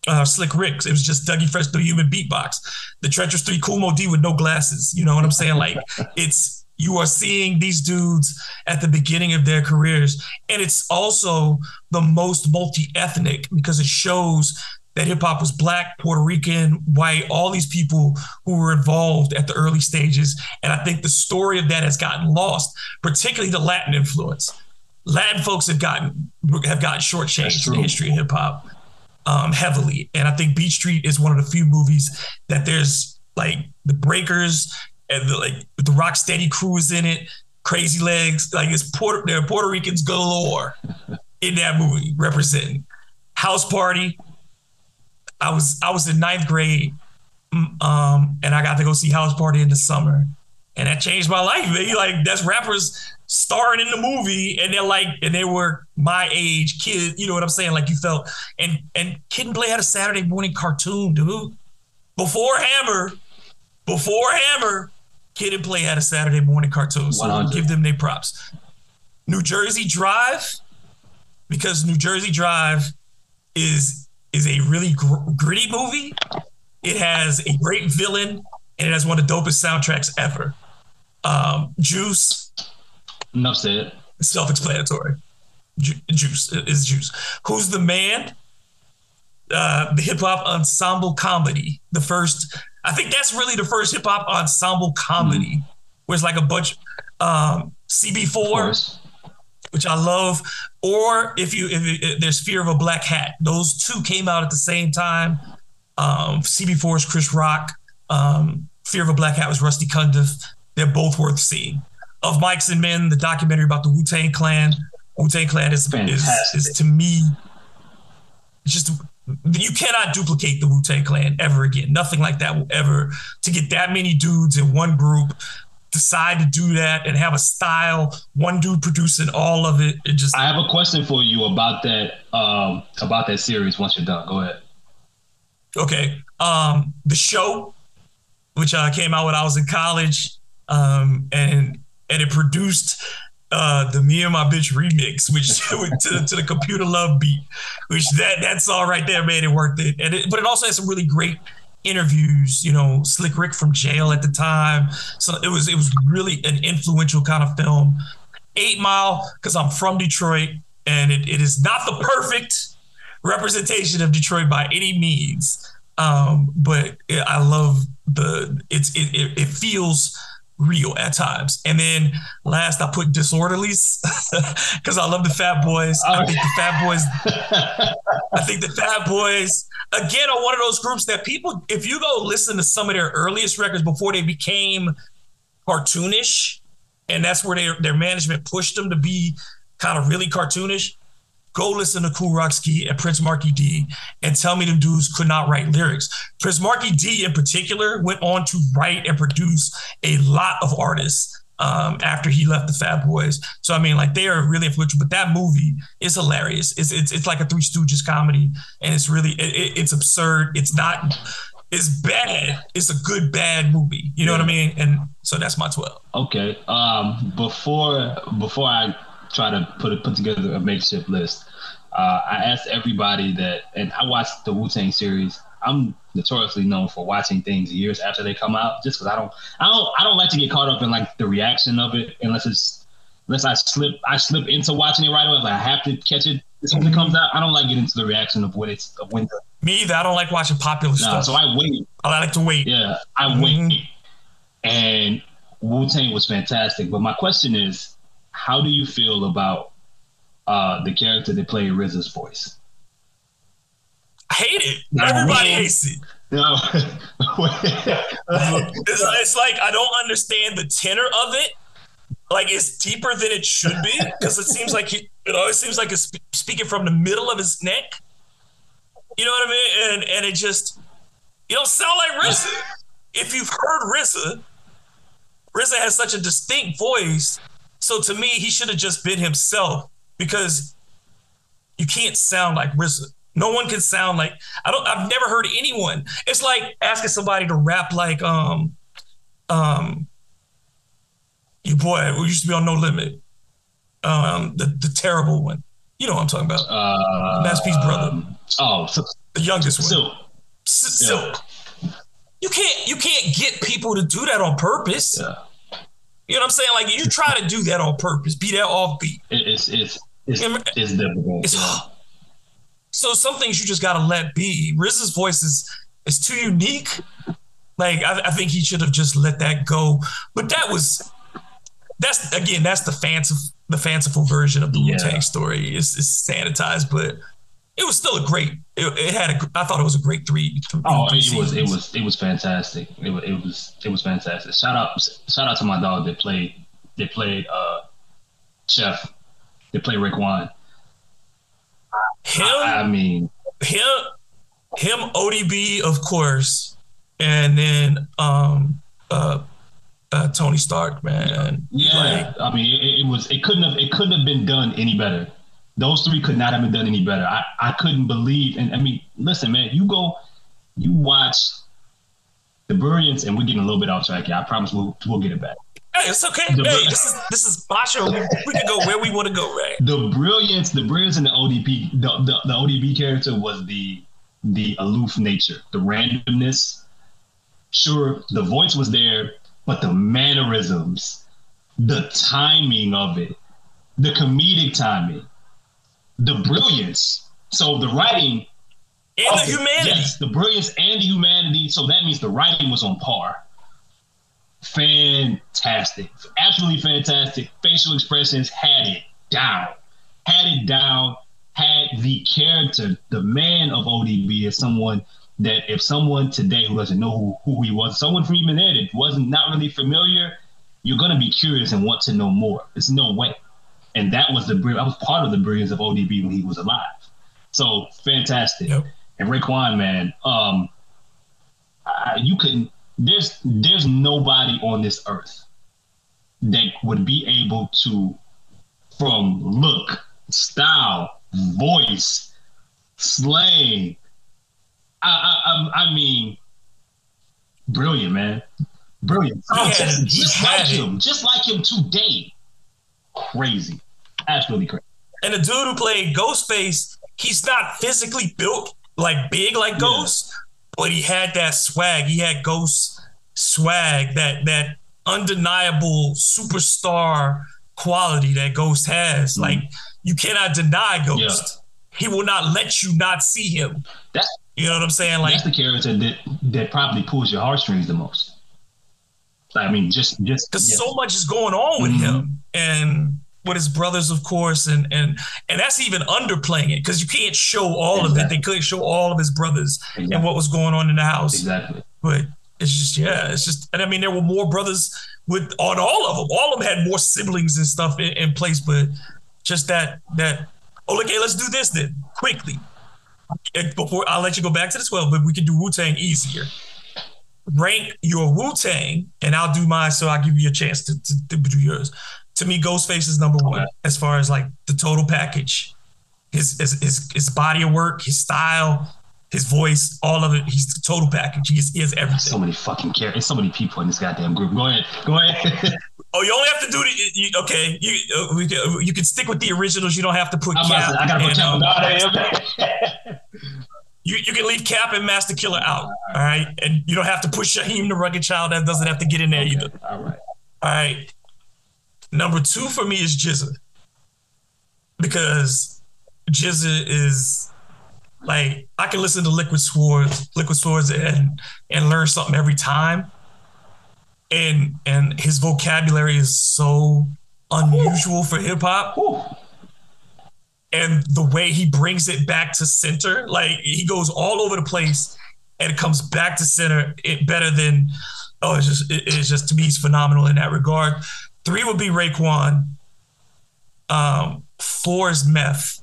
uh, Slick Rick. It was just Dougie Fresh, the human beatbox. The Treacherous Three, Moe Dee with no glasses. You know what I'm saying? Like it's you are seeing these dudes at the beginning of their careers, and it's also the most multi-ethnic because it shows that hip hop was black, Puerto Rican, white, all these people who were involved at the early stages. And I think the story of that has gotten lost, particularly the Latin influence. Latin folks have gotten have gotten shortchanged in the history of hip hop um, heavily, and I think Beat Street is one of the few movies that there's like the Breakers and the, like the Rocksteady crew is in it. Crazy Legs, like it's Puerto, there are Puerto Ricans galore in that movie representing. House Party. I was I was in ninth grade, mm, um, and I got to go see House Party in the summer, and that changed my life. Man. Like that's rappers starring in the movie and they're like and they were my age kid you know what i'm saying like you felt and and kid and play had a saturday morning cartoon dude before hammer before hammer kid and play had a saturday morning cartoon so give them their props new jersey drive because new jersey drive is is a really gr- gritty movie it has a great villain and it has one of the dopest soundtracks ever um, juice Enough said. Self-explanatory. Ju- juice is juice. Who's the man? Uh, the hip hop ensemble comedy. The first, I think that's really the first hip hop ensemble comedy, mm-hmm. where it's like a bunch. Um, CB4, which I love, or if you if, if, there's Fear of a Black Hat, those two came out at the same time. Um, CB4 is Chris Rock. Um, Fear of a Black Hat was Rusty Cundiff. They're both worth seeing of Mics and Men, the documentary about the Wu Tang Clan. Wu Tang Clan is, is, is to me just you cannot duplicate the Wu Tang Clan ever again. Nothing like that will ever to get that many dudes in one group decide to do that and have a style. One dude producing all of it. It just. I have a question for you about that. Um, about that series. Once you're done, go ahead. Okay. Um, the show, which uh, came out when I was in college, um, and and it produced uh, the "Me and My Bitch" remix, which to, to, the computer love beat, which that that song right there made it worth it. And it, but it also had some really great interviews. You know, Slick Rick from jail at the time, so it was it was really an influential kind of film. Eight Mile, because I'm from Detroit, and it, it is not the perfect representation of Detroit by any means. Um, but it, I love the it's it, it, it feels real at times. And then last, I put disorderlies because I love the Fat Boys. I think the Fat Boys. I think the Fat Boys again are one of those groups that people, if you go listen to some of their earliest records before they became cartoonish, and that's where they, their management pushed them to be kind of really cartoonish go listen to Ski and Prince Markie Dee and tell me them dudes could not write lyrics. Prince Markie Dee in particular went on to write and produce a lot of artists um, after he left the Fab Boys. So I mean, like they are really influential. But that movie is hilarious. It's it's, it's like a Three Stooges comedy, and it's really it, it's absurd. It's not. It's bad. It's a good bad movie. You know yeah. what I mean? And so that's my twelve. Okay. Um. Before before I try to put a, put together a makeshift list. Uh, I asked everybody that, and I watched the Wu Tang series. I'm notoriously known for watching things years after they come out, just because I don't, I don't, I don't like to get caught up in like the reaction of it, unless it's, unless I slip, I slip into watching it right away. Like I have to catch it as soon as it comes out. I don't like getting into the reaction of when it's of when the. Me either. I don't like watching popular nah, stuff. So I wait. I like to wait. Yeah, I mm-hmm. wait. And Wu Tang was fantastic, but my question is, how do you feel about uh, the character that played RZA's voice? I hate it. Everybody hates it. No. it's, it's like I don't understand the tenor of it. Like it's deeper than it should be because it seems like he, it always seems like it's speaking from the middle of his neck. You know what I mean? And and it just you don't sound like RZA. if you've heard RZA, RZA has such a distinct voice so to me, he should have just been himself because you can't sound like RZA. No one can sound like I don't. I've never heard anyone. It's like asking somebody to rap like um um your boy who used to be on No Limit, um the the terrible one. You know what I'm talking about? Uh, Master P's brother. Um, oh, the youngest one. Silk. S- Silk. Yeah. You can't you can't get people to do that on purpose. Yeah. You know what I'm saying? Like you try to do that on purpose, be that offbeat. It's it's it's, it's difficult. It's, So some things you just gotta let be. RZA's voice is is too unique. Like I, I think he should have just let that go. But that was that's again that's the fanciful the fanciful version of the yeah. Wu Tang story. It's, it's sanitized, but it was still a great. It, it, had a. I thought it was a great three. three oh, three it was. It was. It was fantastic. It was. It was. It was fantastic. Shout out. Shout out to my dog that played. That played. Uh, Chef. That played Rick Raekwon. Him. I, I mean. Him. Him. ODB, of course, and then um uh, uh Tony Stark, man. Yeah. Like, I mean, it, it was. It couldn't have. It couldn't have been done any better those three could not have been done any better. I, I couldn't believe, and I mean, listen, man, you go, you watch the brilliance, and we're getting a little bit off track here. I promise we'll we'll get it back. Hey, it's okay. The, hey, this is this is my show. We, we can go where we want to go, right? The brilliance, the brilliance in the ODB, the, the, the ODB character was the the aloof nature, the randomness. Sure, the voice was there, but the mannerisms, the timing of it, the comedic timing, the brilliance. So the writing and the humanity. Yes, the brilliance and the humanity. So that means the writing was on par. Fantastic. Absolutely fantastic. Facial expressions had it down. Had it down. Had the character, the man of ODB is someone that if someone today who doesn't know who, who he was, someone from even there that wasn't not really familiar, you're gonna be curious and want to know more. There's no way and that was the I was part of the brilliance of ODB when he was alive. So fantastic. Yep. And Raekwon, man, um, I, you couldn't. There's there's nobody on this earth that would be able to, from look, style, voice, slang. I I, I mean, brilliant, man, brilliant. Oh, just, just like him, just like him today. Crazy absolutely crazy. And the dude who played Ghostface, he's not physically built like big like Ghost, yeah. but he had that swag. He had Ghost swag, that that undeniable superstar quality that Ghost has. Mm-hmm. Like you cannot deny Ghost. Yeah. He will not let you not see him. That you know what I'm saying? Like that's the character that that probably pulls your heartstrings the most. I mean, just just because yeah. so much is going on with mm-hmm. him, and with his brothers, of course, and and and that's even underplaying it because you can't show all exactly. of it. They couldn't show all of his brothers exactly. and what was going on in the house. Exactly. But it's just yeah, it's just and I mean there were more brothers with on all of them. All of them had more siblings and stuff in, in place, but just that that oh okay, let's do this then quickly. Before I'll let you go back to the twelve, but we can do Wu Tang easier. Rank your Wu Tang, and I'll do mine. So I'll give you a chance to, to, to do yours to me, Ghostface is number one okay. as far as like the total package. His, his his his body of work, his style, his voice, all of it. He's the total package. He, is, he has everything. So many fucking characters. So many people in this goddamn group. Go ahead. Go ahead. oh, you only have to do the. You, okay, you uh, we, uh, you can stick with the originals. You don't have to put I'm Cap. I gotta put Cap. Um, you, you can leave Cap and Masta Killa out. All right, and you don't have to put Shyheim the Rugged Child. That doesn't have to get in there okay. either. All right. All right. Number two for me is GZA because GZA is like I can listen to Liquid Swords, Liquid Swords, and and learn something every time. And and his vocabulary is so unusual for hip hop. And the way he brings it back to center, like he goes all over the place and it comes back to center it better than oh it's just it's just to me he's phenomenal in that regard Three would be Raekwon. Um, four is Meth.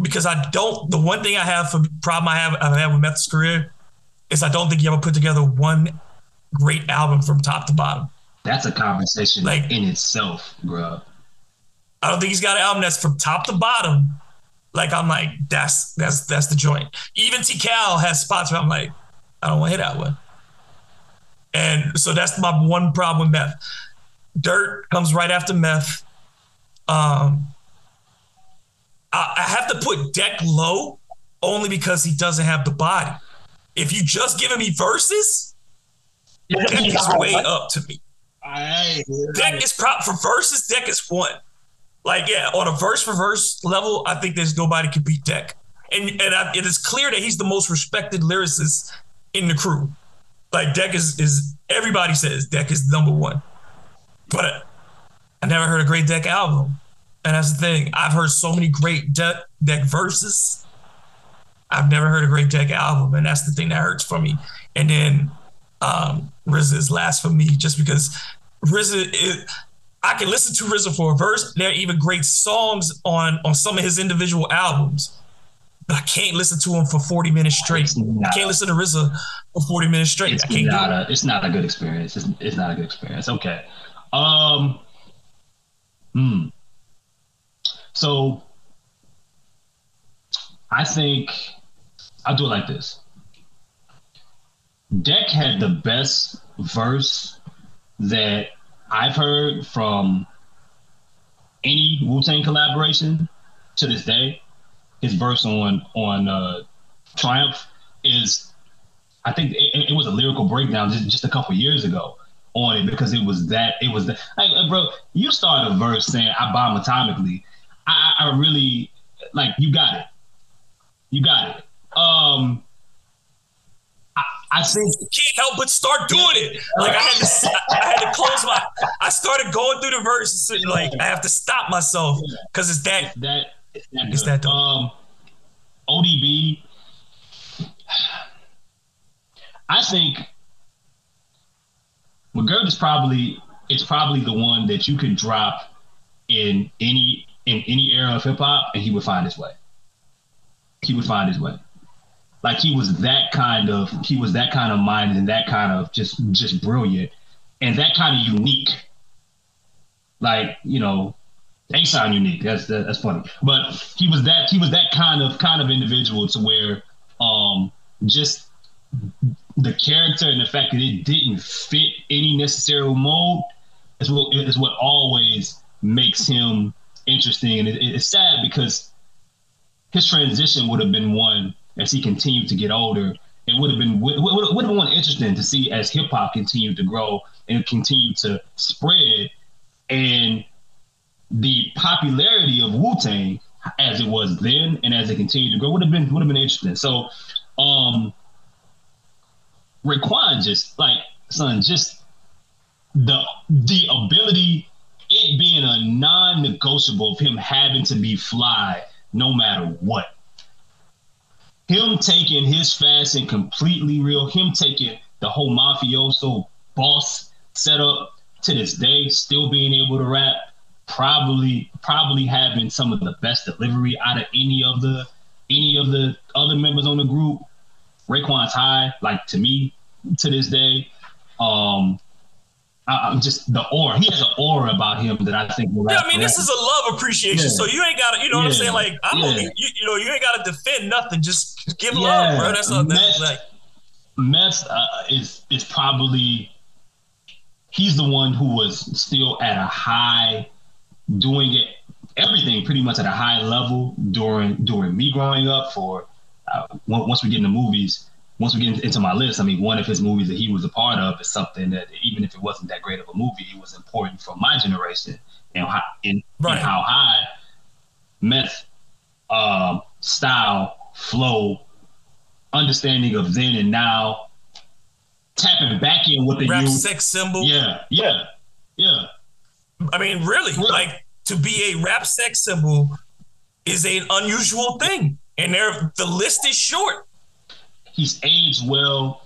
Because I don't, the one thing I have for problem I have I have with Meth's career is I don't think he ever put together one great album from top to bottom. That's a conversation like, in itself, bro. I don't think he's got an album that's from top to bottom. Like I'm like, that's that's that's the joint. Even Tical has spots where I'm like, I don't want to hit that one. And so that's my one problem with Meth. Dirt comes right after Meth. Um, I, I have to put Deck low only because he doesn't have the body. If you just giving me verses, Deck is way up to me. I, Deck is prop for verses. Deck is one. Like yeah, on a verse for verse level, I think there's nobody can beat Deck. and and I, it is clear that he's the most respected lyricist in the crew. Like Deck is is everybody says Deck is number one, but I never heard a great Deck album, and that's the thing. I've heard so many great Deck Deck verses. I've never heard a great Deck album, and that's the thing that hurts for me. And then um, RZA is last for me just because RZA is. I can listen to RZA for a verse. There are even great songs on on some of his individual albums but I can't listen to him for 40 minutes straight. Not, I can't listen to RZA for 40 minutes straight. It's I can't not a, it's not a good experience. It's, it's not a good experience. Okay. Um, hmm. So I think I'll do it like this. Deck had the best verse that I've heard from any Wu Tang collaboration to this day his verse on on uh, Triumph is, I think it, it was a lyrical breakdown just, just a couple years ago on it because it was that it was the like, bro. You start a verse saying "I bomb atomically." I, I really like you got it. You got it. Um, I, I think you can't help but start doing it. Like I had to, I had to close my. I started going through the verses. Like I have to stop myself because it's that that that is that um, ODB? I think McGirt is probably it's probably the one that you could drop in any in any era of hip hop and he would find his way. He would find his way. Like he was that kind of he was that kind of mind and that kind of just just brilliant and that kind of unique. Like, you know, they sound unique. That's that's funny. But he was that he was that kind of kind of individual to where um just the character and the fact that it didn't fit any necessary mold is what is what always makes him interesting. And it, it's sad because his transition would have been one as he continued to get older. It would have been would, would, have been interesting to see as hip hop continued to grow and continue to spread. And the popularity of Wu Tang as it was then and as it continued to grow would have been would have been interesting. So, um, Raekwon just like son, just the the ability, it being a non-negotiable of him having to be fly no matter what. Him taking his fast and completely real, him taking the whole mafioso boss setup to this day, still being able to rap probably probably having some of the best delivery out of any of the any of the other members on the group. Raekwon's high, like to me, to this day. Um, I, am just the aura. He has an aura about him that I think. Will yeah, I mean, this is a love appreciation. Yeah. So you ain't got to, you know yeah. what I'm saying? Like I'm yeah. only, you, you, know, you ain't got to defend nothing. Just give love, bro. That's all. That's like. Meth uh, is is probably he's the one who was still at a high doing it everything pretty much at a high level during during me growing up. For uh, once we get into movies, once we get into my list, I mean, one of his movies that he was a part of is something that even if it wasn't that great of a movie, it was important for my generation and how, in, right. how high meth um, style, flow, understanding of then and now, tapping back in with the rap sex symbol. Yeah, yeah, yeah. I mean, really, really? like to be a rap sex symbol is an unusual thing, and there the list is short. He's aged well.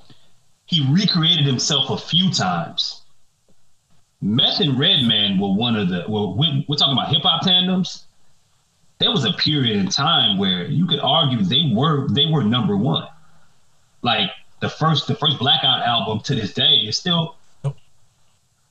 He recreated himself a few times. Meth and Redman were one of the. Well, we're talking about hip hop tandems. There was a period in time where you could argue they were they were number one. Like the first the first Blackout album to this day is still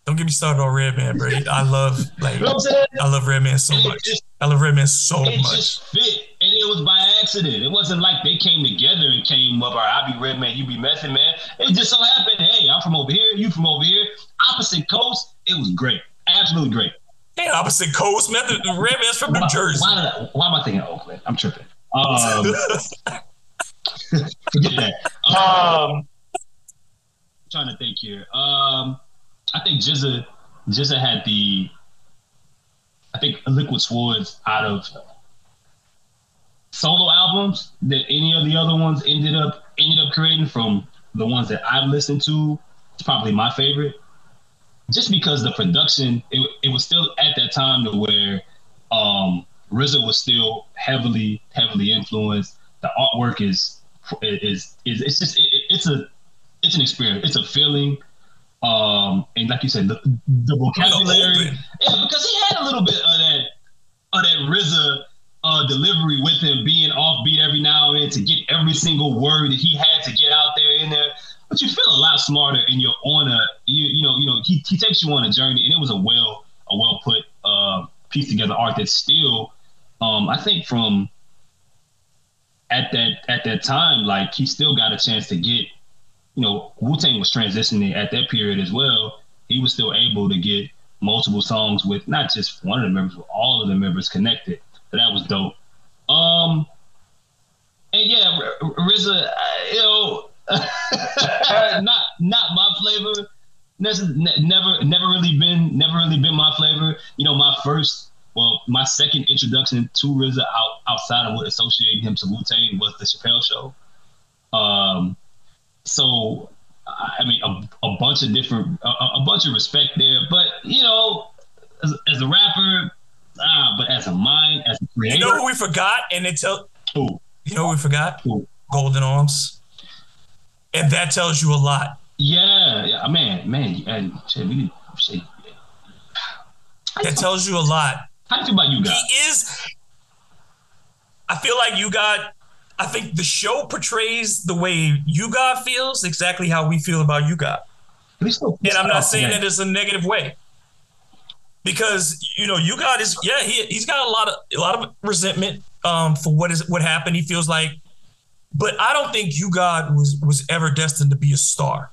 don't get me started on Redman, bro. I love like you know I love Redman so much. Just, I love Redman so it much. It just fit, it was by accident. It wasn't like they came together and came up. or I be red man, you be Method Man. It just so happened. Hey, I'm from over here, you from over here, opposite coast. It was great, absolutely great. Hey, opposite coast. Method Redman's from New why, Jersey. Why, I, why, am I thinking Oakland? I'm tripping. Um, forget that. Um, I'm trying to think here. Um. I think GZA GZA had the I think Liquid Swords out of solo albums that any of the other ones ended up ended up creating from the ones that I've listened to. It's probably my favorite. Just because the production, it, it was still at that time to where um, RZA was still heavily, heavily influenced. The artwork is is is it's just it, it's a it's an experience. It's a feeling. Um, and like you said, the, the vocabulary. Yeah, because he had a little bit of that of that RZA uh, delivery with him being offbeat every now and then to get every single word that he had to get out there in there. But you feel a lot smarter and you're on a you you know you know he, he takes you on a journey and it was a well a well put uh, piece together art that still um, I think from at that at that time like he still got a chance to get you know Wu Tang was transitioning at that period as well. He was still able to get multiple songs with not just one of the members, but all of the members connected. That was dope. Um, and yeah, RZA, you know, not not my flavor. Never, never really been, never really been my flavor. You know, my first, well, my second introduction to RZA out, outside of what associating him to Wu Tang was the Chappelle Show. Um, so I mean, a, a bunch of different, a, a, bunch of respect there. But you know, as, as a rapper, ah, but as a mind, as a creator, you know who we forgot, and it tell, who? you know who we forgot? Golden Arms, and that tells you a lot. Yeah, yeah, man, man, and shit, we shit. That tells you a lot. How do you feel about U-God? He is. I feel like you got I think the show portrays the way U-God feels exactly how we feel about U-God. And I'm not saying that it's a negative way. Because you know, U-God is yeah, he he's got a lot of a lot of resentment um, for what is what happened. He feels like, but I don't think U-God was was ever destined to be a star.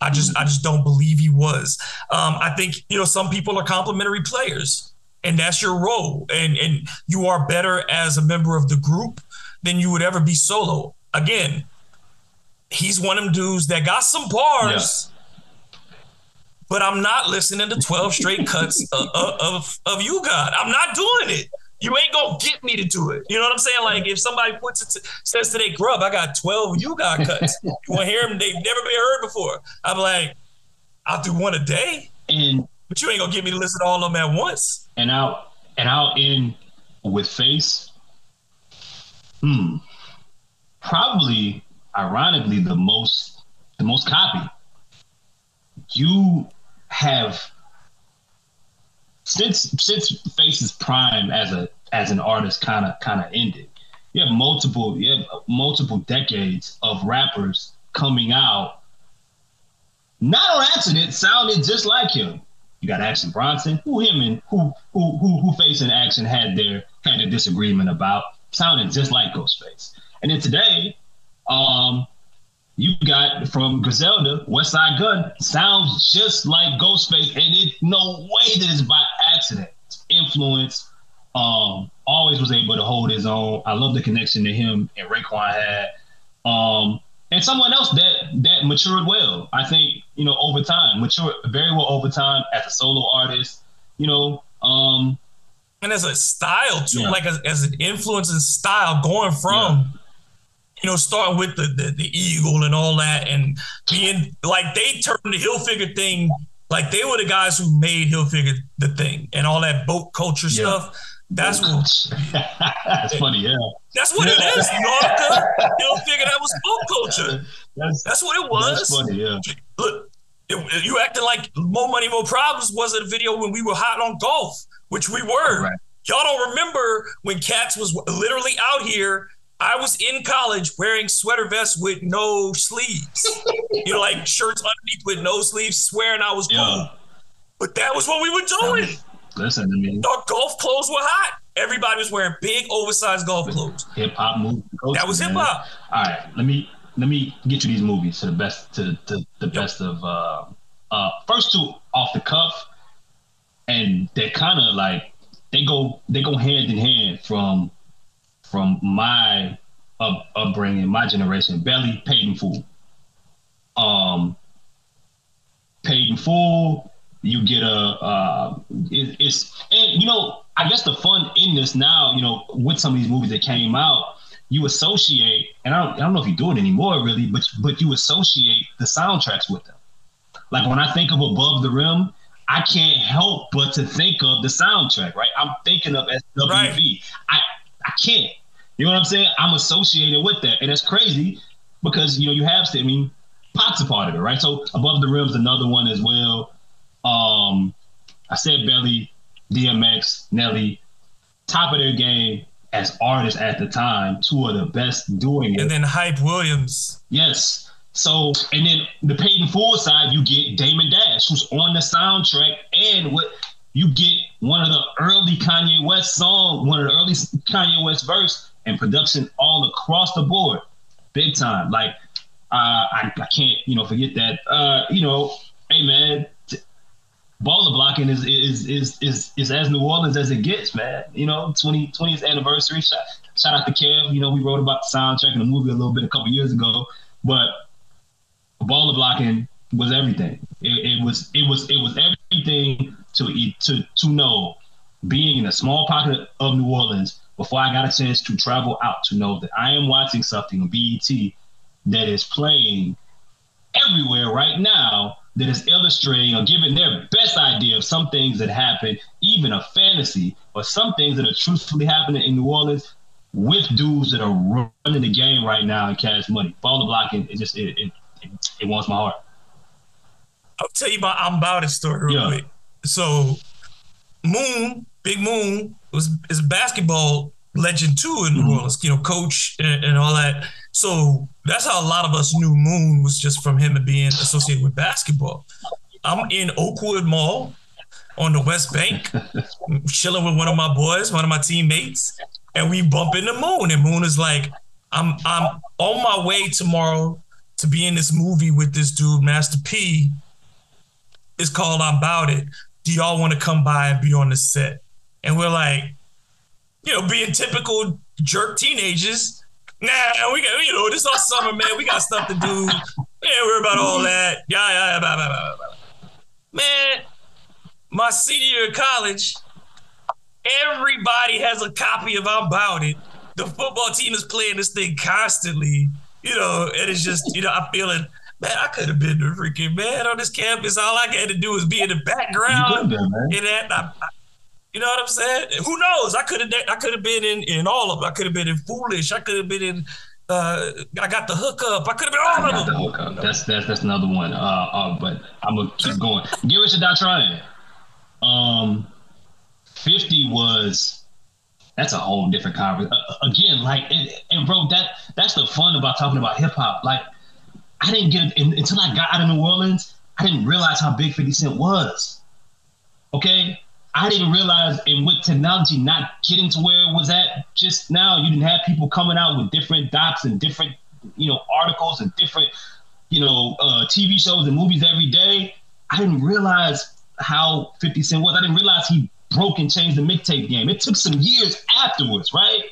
I just I just don't believe he was. Um, I think you know some people are complementary players, and that's your role, and and you are better as a member of the group than you would ever be solo. Again, he's one of them dudes that got some bars, yeah. But I'm not listening to 12 straight cuts of, of, of U-God. I'm not doing it. You ain't gonna get me to do it. You know what I'm saying? Like if somebody puts it to, says today, Grubb, I got 12 you, God cuts. you want to hear them? They've never been heard before. I'm like, I'll do one a day, and but you ain't gonna get me to listen to all of them at once. And I'll and I'll end with face Hmm. Probably, ironically, the most the most copy. You have since since Face's prime as a as an artist kind of kind of ended. You have multiple you have multiple decades of rappers coming out, not on accident, sounded just like him. You got Action Bronson, who him and who who who who Face and Action had their had a disagreement about sounding just like Ghostface. And then today, um, you got from Griselda, Westside Gunn, sounds just like Ghostface, and it no way that it's by accident. Influence. Um, always was able to hold his own. I love the connection to him and Raekwon had. Um, and someone else that that matured well. I think you know over time, matured very well over time as a solo artist. You know, um, and as a style too, yeah. like as, as an influence and style, going from yeah. You know starting with the, the, the eagle and all that, and being like they turned the Hilfiger thing, like they were the guys who made Hilfiger the thing and all that boat culture yeah. stuff. That's what. that's funny, yeah. That's what it is. Nautica, Hilfiger, that was boat culture. That's, that's what it was. That's funny, yeah. Look, it, you acting like more money, more problems was it a video when we were hot on golf which we were. Right. Y'all don't remember when Cats was literally out here. I was in college wearing sweater vests with no sleeves. you know, like shirts underneath with no sleeves, swearing I was yeah. cool. But that was what we were doing. Listen to me. Our golf clothes were hot. Everybody was wearing big, oversized golf clothes. Hip hop movie. That was hip hop. All right, let me let me get you these movies to the best to, to the yep. best of uh uh first two off the cuff and they're kind of like they go they go hand in hand from from my up, upbringing, my generation. Belly paid in full. Um, paid in full. You get a uh, it, it's and you know I guess the fun in this now, you know, with some of these movies that came out, you associate, and I don't, I don't know if you do it anymore really, but but you associate the soundtracks with them. Like when I think of Above the Rim, I can't help but to think of the soundtrack, right? I'm thinking of SWV. Right. I I can't. You know what I'm saying? I'm associated with that, and that's crazy because you know you have. I mean, Pac's a part of it, right? So Above the Rim's another one as well. Um, I said Belly, DMX, Nelly, top of their game as artists at the time, two of the best doing it. And then Hype Williams. Yes. So, and then the paid in full side, you get Damon Dash, who's on the soundtrack, and what you get one of the early Kanye West song, one of the early Kanye West verse and production all across the board, big time. Like, uh, I, I can't, you know, forget that. Uh, you know, hey man, baller blocking is is is is is as New Orleans as it gets, man. You know, 20, 20th anniversary. Shout, shout out to Kev. You know, we wrote about the soundtrack in the movie a little bit a couple years ago, but baller blocking was everything. It, it, was it was it was everything to to to know being in a small pocket of New Orleans before I got a chance to travel out to know that I am watching something on BET that is playing everywhere right now that is illustrating or giving their best idea of some things that happen, even a fantasy, or some things that are truthfully happening in New Orleans with dudes that are running the game right now and cash money. Baller blocking, it just it, it, it, it wants my heart. I'll tell you about I'm about it story real yeah. quick. So Moon, Big Moon, was is a basketball legend too in New mm-hmm. Orleans, you know, coach and, and, all that. So that's how a lot of us knew Moon was just from him being associated with basketball. I'm in Oakwood Mall on the West Bank, chilling with one of my boys, one of my teammates, and we bump into Moon. And Moon is like, I'm I'm on my way tomorrow to be in this movie with this dude, Master P. It's called I'm About It. Do y'all want to come by and be on the set? And we're like, you know, being typical jerk teenagers. Nah, we got, you know, this all summer, man. We got stuff to do. Yeah, worry about all that. Yeah, yeah, yeah, blah, blah, blah, blah. Man, my senior year of college, everybody has a copy of I'm About It. The football team is playing this thing constantly, you know, and it's just, you know, I'm feeling, man, I could have been the freaking man on this campus. All I had to do was be in the background. And that, I, I, you know what I'm saying? Who knows? I could have I could have been in in all of them. I could have been in Foolish. I could have been in. Uh, I got the hookup. I could have been all I of them. The hookup. That's that's that's another one. Uh, uh, but I'm gonna keep going. Get rich or die trying. Um, fifty was. That's a whole different conversation. Uh, again, like, and, and, bro, that that's the fun about talking about hip hop. Like, I didn't get it until I got out of New Orleans. I didn't realize how big Fifty Cent was. Okay, I didn't realize, and with technology not getting to where it was at just now, you didn't have people coming out with different docs and different, you know, articles and different, you know, uh, TV shows and movies every day. I didn't realize how 50 Cent was. I didn't realize he broke and changed the mixtape game. It took some years afterwards, right?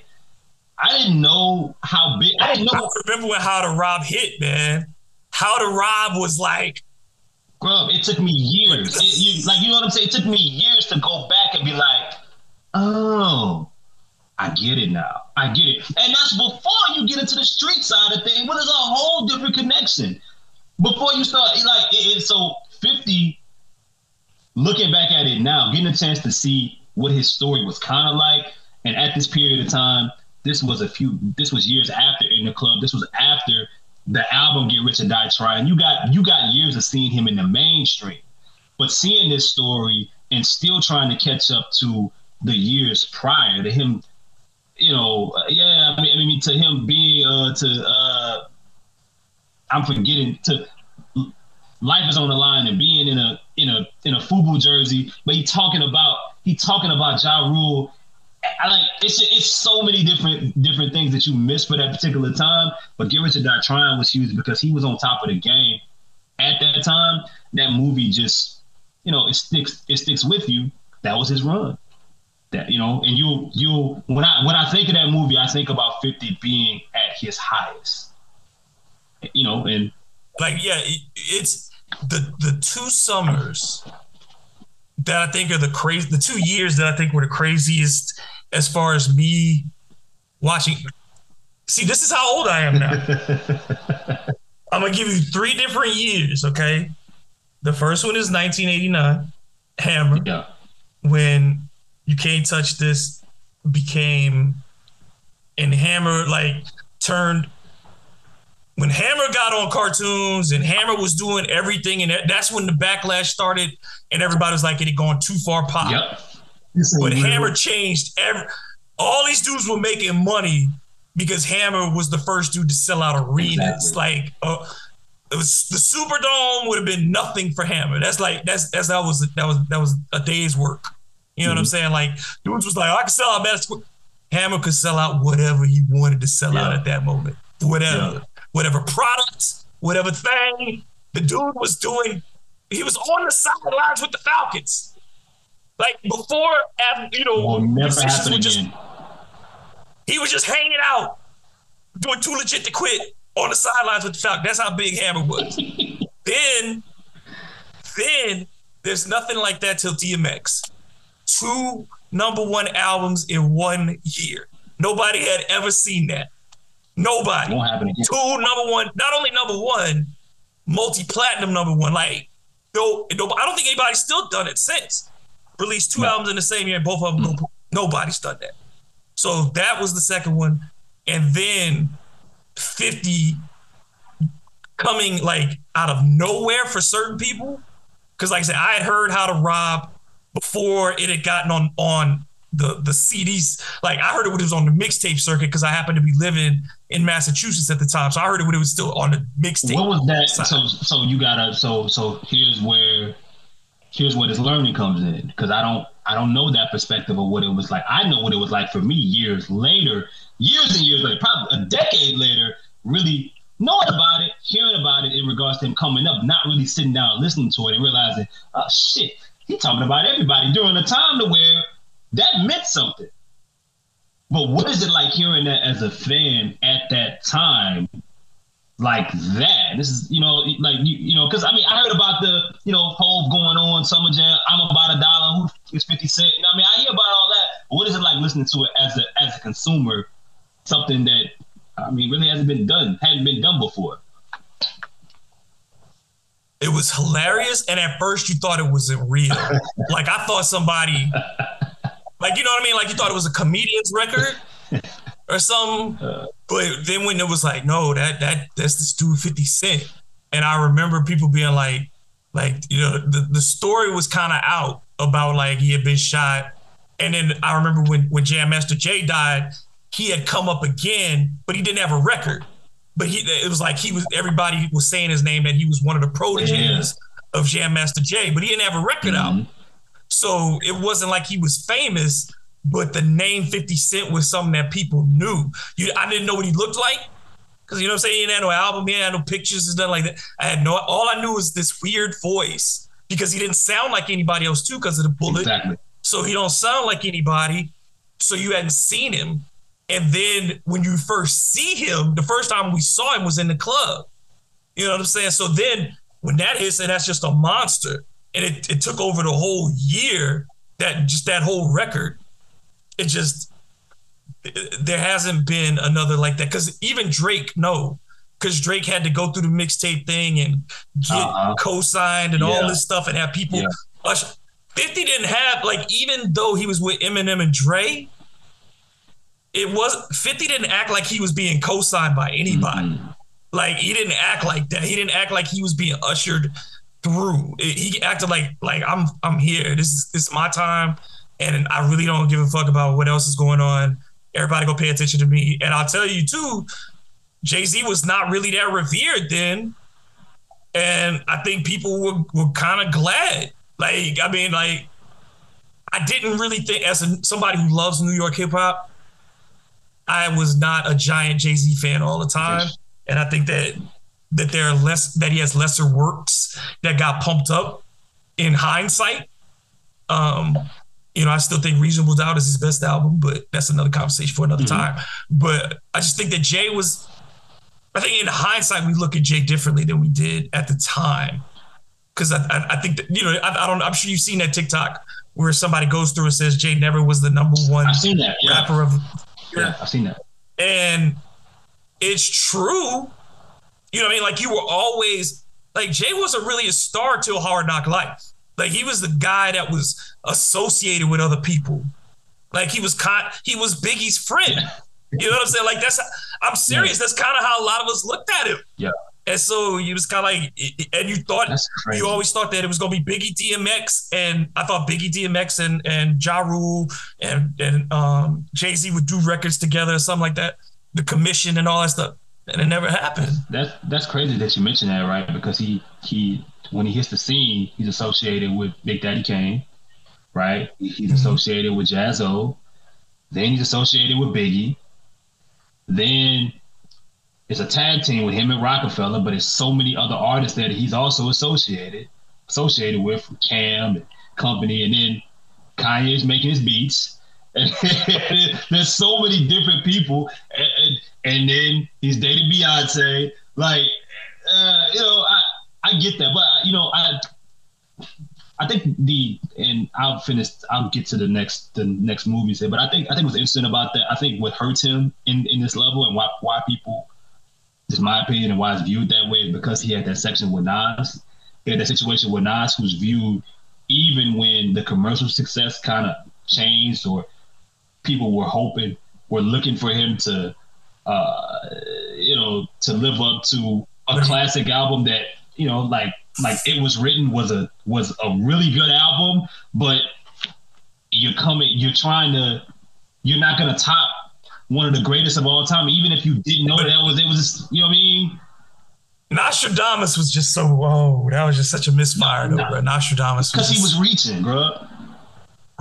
I didn't know how big. I didn't know. I remember when How to Rob hit, man. How to Rob was like Grubb, it took me years. It, you, like, you know what I'm saying? It took me years to go back and be like, oh, I get it now. I get it. And that's before you get into the street side of things, but there's a whole different connection. Before you start, like, it, it, so 50, looking back at it now, getting a chance to see what his story was kind of like, and at this period of time, this was a few, this was years after in the club. This was after the album Get Rich or Die Trying, you got you got years of seeing him in the mainstream, but seeing this story and still trying to catch up to the years prior to him, you know, yeah, I mean, I mean, to him being uh, to uh, I'm forgetting to life is on the line and being in a in a in a FUBU jersey, but he talking about he talking about Ja Rule I like it's it's so many different different things that you miss for that particular time. But Get Rich or Die Trying was huge because he was on top of the game at that time. That movie just you know it sticks it sticks with you. That was his run. That you know, and you you when I when I think of that movie, I think about Fifty being at his highest. You know, and like yeah, it, it's the the two summers that I think are the crazy, the two years that I think were the craziest as far as me watching. See, this is how old I am now. I'm gonna give you three different years. Okay, the first one is 1989, Hammer. Yeah. When you can't touch this became, and Hammer like turned when Hammer got on cartoons and Hammer was doing everything, and that's when the backlash started, and everybody was like, "It had gone too far pop." Yep. But Hammer changed every. All these dudes were making money because Hammer was the first dude to sell out arenas. Exactly. Like, uh, it was the Superdome would have been nothing for Hammer. That's like that's that's that was that was that was a day's work. You know mm-hmm. what I'm mm-hmm. saying? Like, dudes was like, I can sell out Madison. Hammer could sell out whatever he wanted to sell yeah. out at that moment. Whatever. Yeah whatever product, whatever thing. The dude was doing, he was on the sidelines with the Falcons. Like before, you know, never happen again. Just, he was just hanging out, doing too legit to quit on the sidelines with the Falcons. That's how big Hammer was. then, then there's nothing like that till DMX. Two number one albums in one year. Nobody had ever seen that. Nobody. Won't happen again. Two number one, not only number one, multi platinum number one. Like, no, no, I don't think anybody's still done it since. Released two no. albums in the same year, and both of them. Mm. Nobody's done that. So that was the second one, and then fifty coming like out of nowhere for certain people. Because like I said, I had heard how to rob before it had gotten on on the the CDs. Like I heard it when it was on the mixtape circuit because I happened to be living in Massachusetts at the time, so I heard it when it was still on the mixtape. What was that? Side. So so you gotta so so here's where here's where this learning comes in because I don't I don't know that perspective of what it was like. I know what it was like for me years later, years and years later, probably a decade later, really knowing about it, hearing about it in regards to him coming up, not really sitting down listening to it and realizing, oh shit, he's talking about everybody during a time to where that meant something. But what is it like hearing that as a fan at that time? Like that. This is, you know, like you, you know, because I mean, I heard about the, you know, Hove going on Summer Jam. I'm about a dollar. Who is fifty cent? You know, I mean, I hear about all that. But what is it like listening to it as a as a consumer? Something that I mean, really hasn't been done, hadn't been done before. It was hilarious, and at first you thought it wasn't real. like I thought somebody like you know what I mean? Like you thought it was a comedian's record or something. But then when it was like, no, that that that's this dude 50 Cent. And I remember people being like, like, you know, the, the story was kind of out about like he had been shot. And then I remember when when Jam Master Jay died, he had come up again, but he didn't have a record. But he it was like he was everybody was saying his name that he was one of the proteges yeah. of Jam Master Jay, but he didn't have a record mm-hmm. out. So it wasn't like he was famous, but the name 50 Cent was something that people knew. You, I didn't know what he looked like. Cause you know what I'm saying? He didn't have no album, he had no pictures and nothing like that. I had no all I knew was this weird voice because he didn't sound like anybody else too because of the bullet. Exactly. So he don't sound like anybody. So you hadn't seen him. And then when you first see him, the first time we saw him was in the club. You know what I'm saying? So then when that hits, and that's just a monster and it, it took over the whole year that just that whole record it just there hasn't been another like that because even drake no because drake had to go through the mixtape thing and get uh-huh. co-signed and yeah. all this stuff and have people yeah. 50 didn't have like even though he was with eminem and dre it was 50 didn't act like he was being co-signed by anybody mm-hmm. like he didn't act like that he didn't act like he was being ushered through. He acted like like I'm I'm here. This is this is my time, and I really don't give a fuck about what else is going on. Everybody go pay attention to me. And I'll tell you too, Jay Z was not really that revered then, and I think people were were kind of glad. Like I mean, like I didn't really think as a, somebody who loves New York hip hop, I was not a giant Jay Z fan all the time, and I think that that there are less that he has lesser works that got pumped up in hindsight. Um, you know, I still think Reasonable Doubt is his best album, but that's another conversation for another mm-hmm. time. But I just think that Jay was I think in hindsight we look at Jay differently than we did at the time. because I, I, I think that you know I, I, don't I'm sure you've seen that TikTok where somebody goes through and says Jay never was the number one I've seen that, yeah. rapper of yeah I've seen that and it's true you know what I mean? Like you were always like Jay wasn't really a star till Hard Knock Life. Like he was the guy that was associated with other people. Like he was con- he was Biggie's friend. You know what I'm saying? Like that's I'm serious. Yeah. that's kind of how a lot of us looked at him. Yeah. And so you was kind of like, and you thought you always thought that it was gonna be Biggie DMX, and I thought Biggie DMX and and Ja Rule and and um, Jay Z would do records together or something like that, the commission and all that stuff, and it never happened. That's that's crazy that you mentioned that, right? Because he he when he hits the scene, he's associated with Big Daddy Kane, right? He's mm-hmm. associated with Jaz-O, then he's associated with Biggie, then it's a tag team with him and Roc-A-Fella, but it's so many other artists that he's also associated associated with from Cam and company, and then Kanye's making his beats. And there's so many different people, and, then he's dating Beyonce. Like, uh, you know, I I get that, but you know, I I think the and I'll finish. I'll get to the next the next movies here, but I think I think what's interesting about that. I think what hurts him in in this level and why why people just my opinion and why it's viewed that way is because he had that section with Nas. He had that situation with Nas who's viewed even when the commercial success kind of changed or people were hoping, were looking for him to, uh, you know, to live up to a classic album that, you know, like like it was written was a was a really good album, but you're coming, you're trying to, you're not gonna top one of the greatest of all time. Even if you didn't know that was it was, you know what I mean? Nostradamus was just so whoa. That was just such a misfire, though, no. bro. Nostradamus because he was reaching, bro.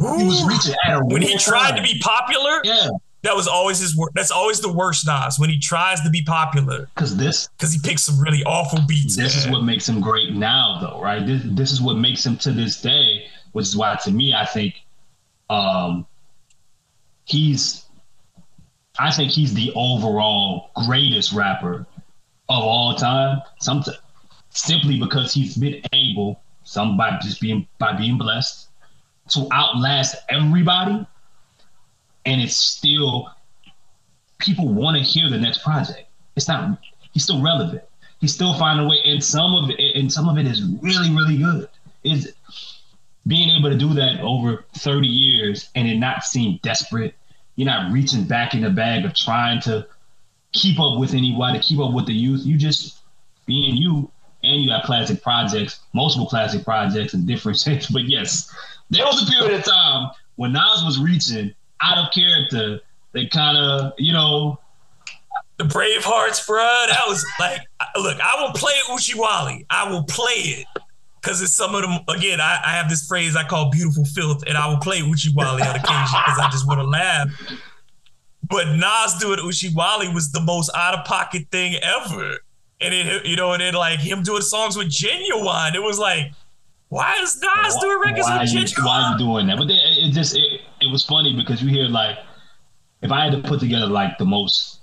Ooh. He was reaching when he tried time. to be popular. Yeah, that was always his work. That's always the worst Nas when he tries to be popular. Because this, because he picks some really awful beats. This man. is what makes him great now, though, right? This this is what makes him to this day, which is why to me, I think, um, he's I think he's the overall greatest rapper of all time. Some simply because he's been able, some by just being by being blessed, to outlast everybody, and it's still people want to hear the next project. It's not. He's still relevant. He's still finding a way, and some of it, and some of it is really, really good. Is being able to do that over 30 years and it not seem desperate you're not reaching back in the bag of trying to keep up with anybody, keep up with the youth. You just being you, and you have classic projects, multiple classic projects in different shapes. But yes, there was a period of time when Nas was reaching out of character. They kind of, you know, the Bravehearts, bro. That was like, look, I will play Oochie Wally. I will play it because it's some of them. Again, I, I, have this phrase I call "beautiful filth," and I will play Oochie Wally on occasion because I just want to laugh. But Nas doing Oochie Wally was the most out of pocket thing ever, and it you know, and then like him doing songs with Ginuwine, it was like, why is Nas why, doing records with Ginuwine? Why are you doing that? But it, it just it, it was funny because you hear like, if I had to put together like the most,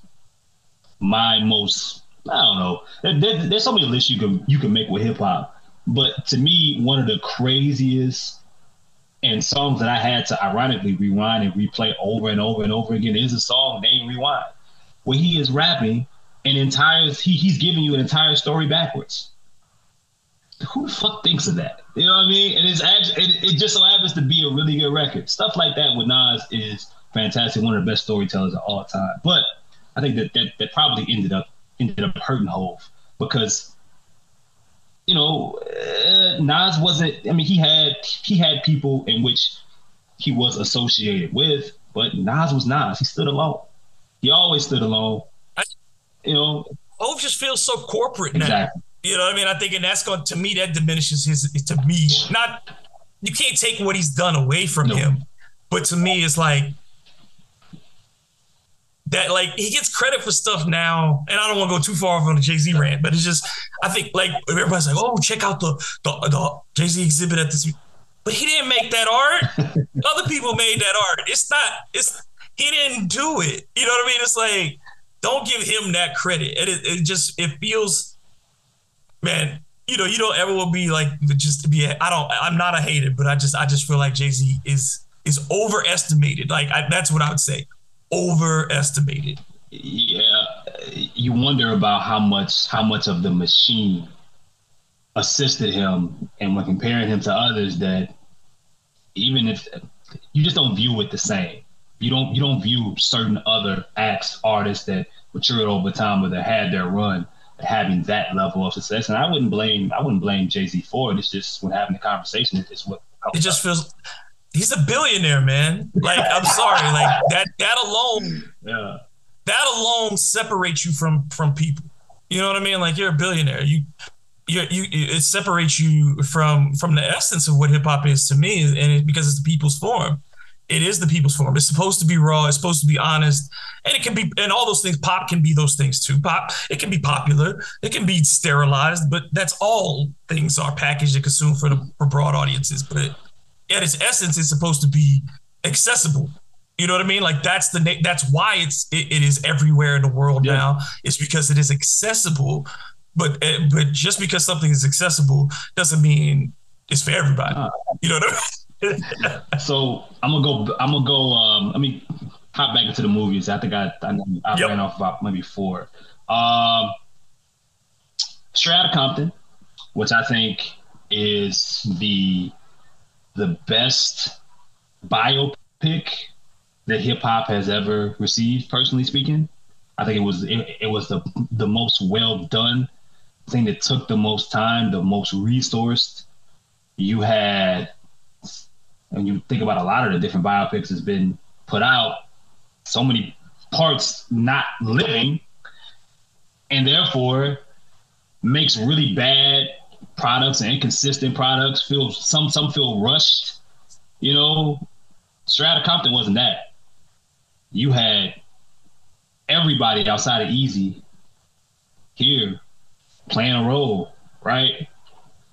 my most I don't know. There, there, there's so many lists you can you can make with hip hop. But to me, one of the craziest and songs that I had to ironically rewind and replay over and over and over again is a song named Rewind, where he is rapping an entire he, he's giving you an entire story backwards. Who the fuck thinks of that? You know what I mean? And it's actually it, it just so happens to be a really good record. Stuff like that with Nas is fantastic. One of the best storytellers of all time. But I think that that, that probably ended up ended up hurting Hove because you know, uh, Nas wasn't. I mean, he had he had people in which he was associated with, but Nas was Nas. He stood alone. He always stood alone. I, you know, Hove just feels so corporate exactly. now. You know what I mean? I think, and that's going to me that diminishes his. To me, not you can't take what he's done away from no. him, but to me, it's like that like he gets credit for stuff now, and I don't want to go too far off on the Jay Z rant, but it's just I think like everybody's like, oh, check out the the, the Jay Z exhibit at this, but he didn't make that art. Other people made that art. It's not. It's he didn't do it. You know what I mean? It's like don't give him that credit. It it just it feels, man. you know, you don't ever will be like just to be. I don't. I'm not a hater, but I just I just feel like Jay Z is is overestimated. Like I, that's what I would say, overestimated. Yeah, you wonder about how much how much of the machine assisted him, and when comparing him to others, that even if you just don't view it the same, you don't you don't view certain other acts artists that matured over time or that had their run having that level of success. And I wouldn't blame I wouldn't blame Jay Z for it. It's just when having the conversation, it's what it just feels. He's a billionaire, man. Like I'm sorry, like that that alone, yeah, that alone separates you from from people. You know what I mean? Like you're a billionaire. You you, you it separates you from from the essence of what hip hop is to me, and it, because it's the people's form it is the people's form. It's supposed to be raw. It's supposed to be honest, and it can be, and all those things. Pop can be those things too. Pop, it can be popular. It can be sterilized, but that's all things are packaged and consumed for the for broad audiences. But at its essence, it's supposed to be accessible. You know what I mean? Like that's the that's why it's it, it is everywhere in the world yeah. now. It's because it is accessible. But eh, but just because something is accessible doesn't mean it's for everybody. Uh, you know what I mean? so I'm gonna go. I'm gonna go. Um, let me hop back into the movies. I think I I, I yep. ran off about maybe four. Um, Straight Outta Compton, which I think is the the best biopic that hip hop has ever received. Personally speaking, I think it was it, it was the the most well done thing that took the most time, the most resourced. You had when you think about a lot of the different biopics that's been put out, so many parts not living, and therefore makes really bad products and inconsistent products feel some some feel rushed. You know, Outta Compton wasn't that. You had everybody outside of Easy here playing a role, right?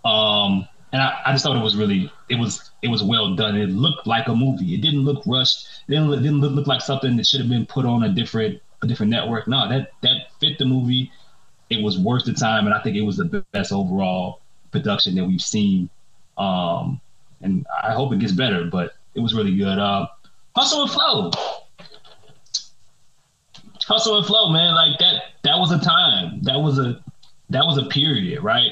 Um, and I, I just thought it was really it was it was well done. It looked like a movie. It didn't look rushed. It didn't, it didn't look, look like something that should have been put on a different a different network. No, that that fit the movie. It was worth the time, and I think it was the best overall production that we've seen. Um, and I hope it gets better, but it was really good. Uh, Hustle and Flow. Hustle and Flow, man, like that. That was a time. That was a that was a period, right?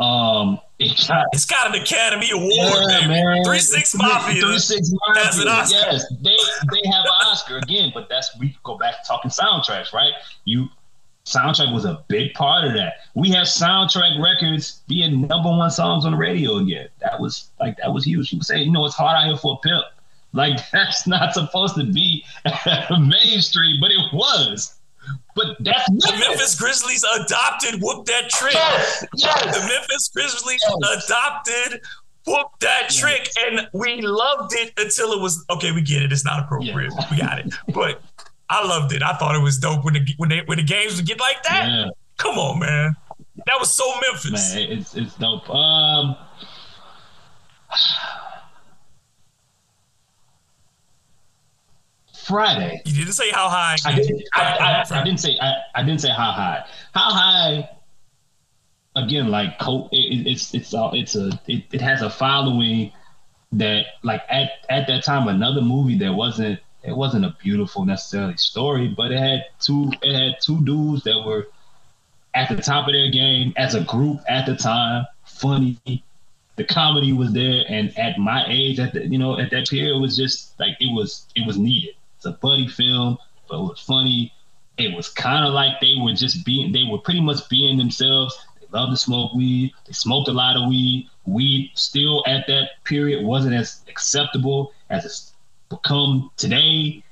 Um, it's got an Academy Award, yeah, man. Three Six Mafia. Three Six Mafia. Yes, they they have an Oscar again, but that's we go back to talking soundtracks, right? You soundtrack was a big part of that. We have soundtrack records being number one songs on the radio again. That was like that was huge. People say, you know, it's hard out here for a pimp. Like that's not supposed to be mainstream, but it was. But that's the Memphis Grizzlies adopted Whoop That Trick. Yes, yes. The Memphis Grizzlies yes. adopted Whoop That Trick, and we loved it until it was okay. We get it; it's not appropriate. Yeah. We got it, but I loved it. I thought it was dope when the when they, when the games would get like that. Yeah. Come on, man, that was so Memphis. Man, it's it's dope. Um. Friday. You didn't say how high. I didn't. I, I, I, didn't say. I, I didn't say how high. How high? Again, like it, it's it's uh, it's a it, it has a following that like at at that time another movie that wasn't it wasn't a beautiful necessarily story, but it had two it had two dudes that were at the top of their game as a group at the time, funny. The comedy was there, and at my age, at the you know at that period, it was just like it was it was needed. A buddy film, but it was funny. It was kind of like they were just being, they were pretty much being themselves. They loved to smoke weed. They smoked a lot of weed. Weed still at that period wasn't as acceptable as it's become today.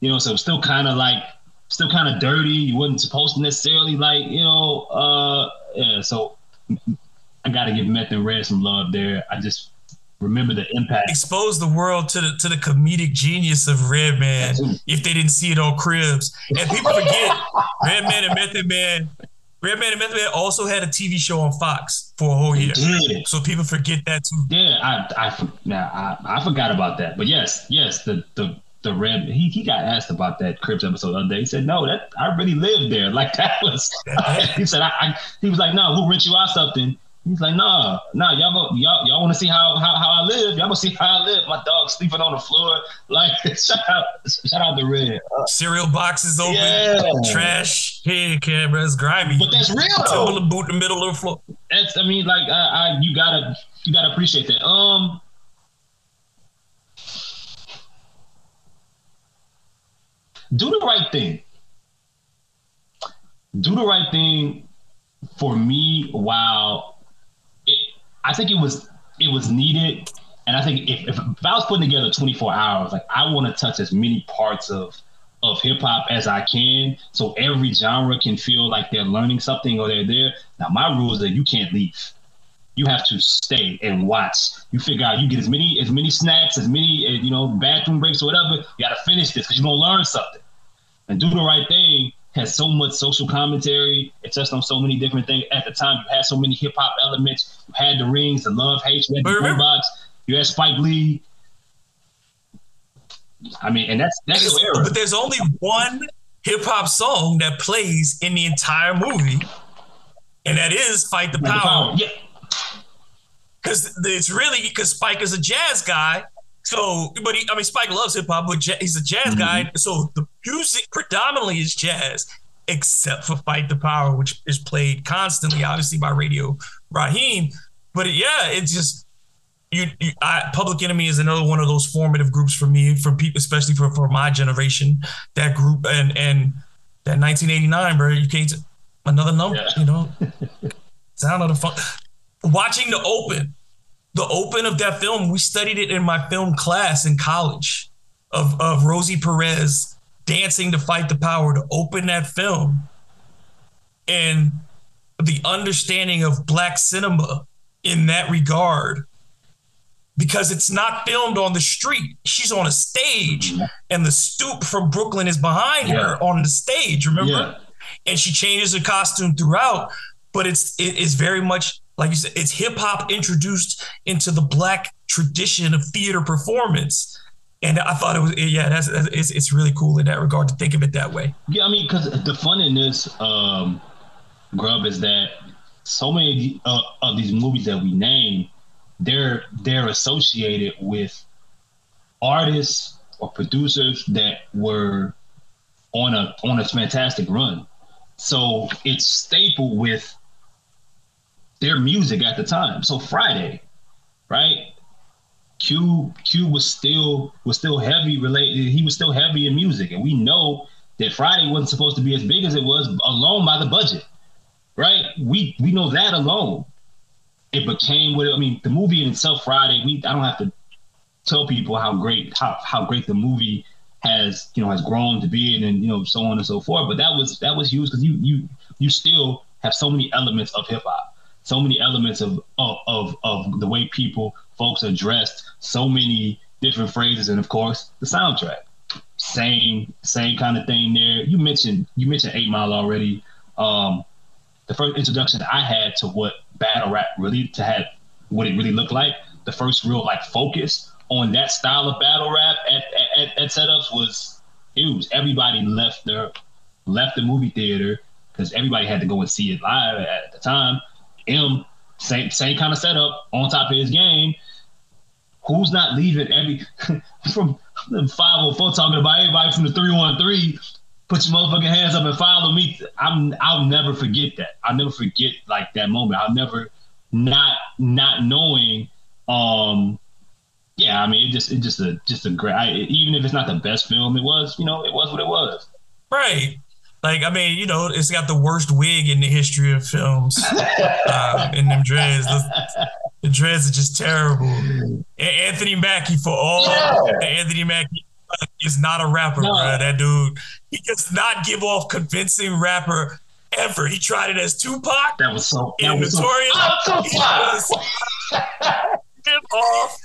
You know, so it's still kind of like, still kind of dirty. You wasn't supposed to necessarily like, you know, uh, yeah. So I got to give Meth and Red some love there. I just remember the impact. Expose the world to the to the comedic genius of Redman if they didn't see it on Cribs. And people forget Redman and Method Man. Redman and Method Man also had a TV show on Fox for a whole year. So people forget that too. Yeah, I I, now, I I forgot about that. But yes, yes, the the the red. He he got asked about that Cribs episode the other day. He said, "No, that I really lived there. Like that was." he said, I, I, He was like, "No, we'll rent you out something." He's like, "Nah, nah, y'all go, y'all y'all want to see how, how how I live? Y'all want to see how I live? My dog sleeping on the floor. Like, shout out, shout out the red. Uh, Cereal boxes open, Yeah. trash, head cameras, grimy. but that's real though. Timberland boot in the middle of the floor. That's I mean, like I, I you gotta you gotta appreciate that. Um do the right thing. Do the right thing for me while I think it was it was needed. And I think if, if, I was putting together 24 hours, like I want to touch as many parts of of hip hop as I can, so every genre can feel like they're learning something or they're there. Now my rule is that you can't leave. You have to stay and watch. You figure out you get as many as many snacks, as many uh, you know bathroom breaks or whatever. You got to finish this because you're gonna learn something. And do the right thing has so much social commentary. It touched on so many different things. At the time, you had so many hip hop elements. You had the rings, the love, hate. You had the boombox. You had Spike Lee. I mean, and that's that's your era. But there's only one hip hop song that plays in the entire movie, and that is "Fight the the Power." power. Yeah, Because it's really because Spike is a jazz guy. So, but he, I mean, Spike loves hip hop, but ja- he's a jazz mm-hmm. guy. So the music predominantly is jazz, except for "Fight the Power," which is played constantly, obviously by Radio Raheem. But yeah, it's just you. you I, Public Enemy is another one of those formative groups for me, for people, especially for for my generation. That group and and that 1989, bro. You can't another number, Yeah. you know. Sound of the fun. Watching the open, the open of that film, we studied it in my film class in college of, of Rosie Perez dancing to fight the power to open that film. And the understanding of black cinema in that regard, because it's not filmed on the street. She's on a stage, and the stoop from Brooklyn is behind Yeah. her on the stage, remember? Yeah. and she changes her costume throughout. But it's it is very much like you said, it's hip hop introduced into the black tradition of theater performance. And I thought it was yeah, that's, that's it's, it's really cool in that regard to think of it that way. Yeah, I mean, because the fun in this um, Grubb is that so many uh, of these movies that we name, they're they're associated with artists or producers that were on a on a fantastic run. So it's stapled with their music at the time. So Friday, right? Q Q was still was still heavy related. He was still heavy in music, and we know that Friday wasn't supposed to be as big as it was alone by the budget, right? We we know that alone. It became what I mean. The movie in itself, Friday. We I don't have to tell people how great how how great the movie has you know has grown to be and, and you know so on and so forth. But that was that was huge because you you you still have so many elements of hip hop, so many elements of, of of of the way people folks are dressed, so many different phrases, and of course the soundtrack. Same same kind of thing there. You mentioned you mentioned Eight Mile already. Um, the first introduction I had to what battle rap really to have what it really looked like. The first real like focus on that style of battle rap at at, at setups was huge. Everybody left their left the movie theater because everybody had to go and see it live at the time. M same same kind of setup on top of his game. Who's not leaving every from the 504 talking about everybody from the 313 put your motherfucking hands up and follow me. I'm I'll never forget that. I'll never forget like that moment. I'll never not not knowing um yeah, I mean it just it just a just a great I, even if it's not the best film it was, you know, it was what it was. Right. Like, I mean, you know, it's got the worst wig in the history of films. uh, in them dreads. The, the dreads are just terrible. A- Anthony Mackie, for all Yeah. Anthony Mackie is not a rapper, No. bro. That dude, he does not give off convincing rapper ever. He tried it as Tupac That was so that in was so, Notorious. I'm so He proud. does give off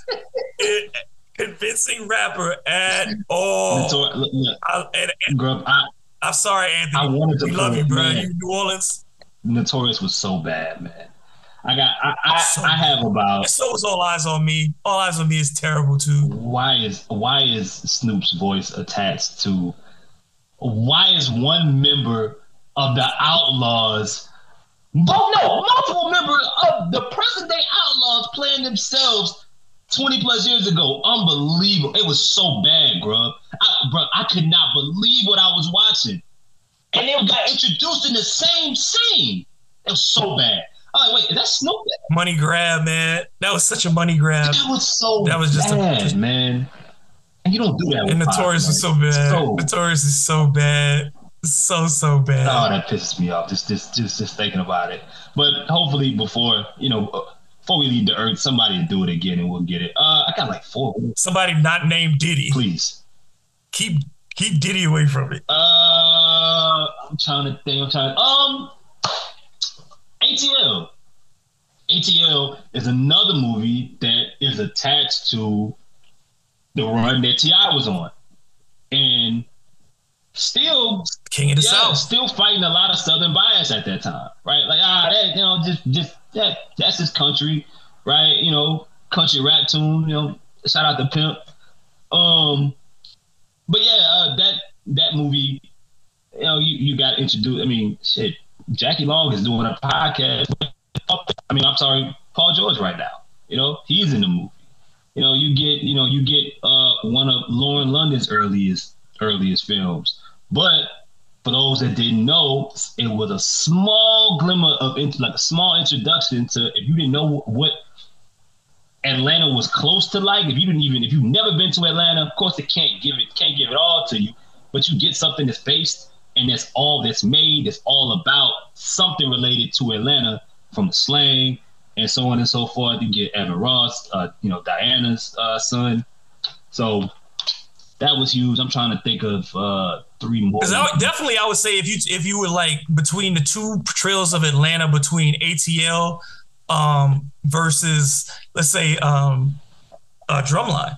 a convincing rapper at all. Notor- look, look, I, and, and Grubb, I, I'm sorry, I Anthony. wanted to We love you, bro. man. You New Orleans. Notorious was so bad, man. I got I I, So- I have about So is All Eyez on Me. All Eyez on Me is terrible too. why is why is Snoop's voice attached to why is one member of the Outlaws Oh no, multiple members of the present day Outlaws playing themselves 20 plus years ago. Unbelievable. It was so bad, bro. I, bro, I could not believe what I was watching. And they got introduced in the same scene. It was so bad. Oh, wait, is that Snoop? Money grab, man. That was such a money grab. That was so That was just a- bad, man. And you don't do that. And Notorious was so bad. So- Notorious is so bad. So so bad. Oh, that pisses me off. Just, just, just, just thinking about it. But hopefully, before you know, before we leave the earth, somebody do it again, and we'll get it. Uh, I got like four. Somebody not named Diddy. Please. Keep keep Diddy away from it. Uh, I'm trying to think. I'm trying. to, Um, ATL. ATL is another movie that is attached to the run that T.I. was on, and still King of the yeah, South. still fighting a lot of Southern bias at that time, right? Like ah, that you know, just just that that's his country, right? You know, country rap tune. You know, shout out to Pimp. Um, but yeah, uh, that that movie, you know, you, you got introduced. I mean, shit, Jackie Long is doing a podcast. I mean, I'm sorry, Paul George right now. You know, he's in the movie. You know, you get you know you get uh one of Lauren London's earliest earliest films, but for those that didn't know, it was a small glimmer of like a small introduction to if you didn't know what Atlanta was close to like, if you didn't even if you've never been to Atlanta, of course it can't give it can't give it all to you, but you get something that's based and that's all that's made, that's all about something related to Atlanta from the slang and so on and so forth. You get Evan Ross, uh, you know, Diana's uh, son. So that was huge. I'm trying to think of uh, three more. Because I would- definitely, I would say if you if you were like between the two portrayals of Atlanta, between ATL um, versus let's say um, uh, Drumline.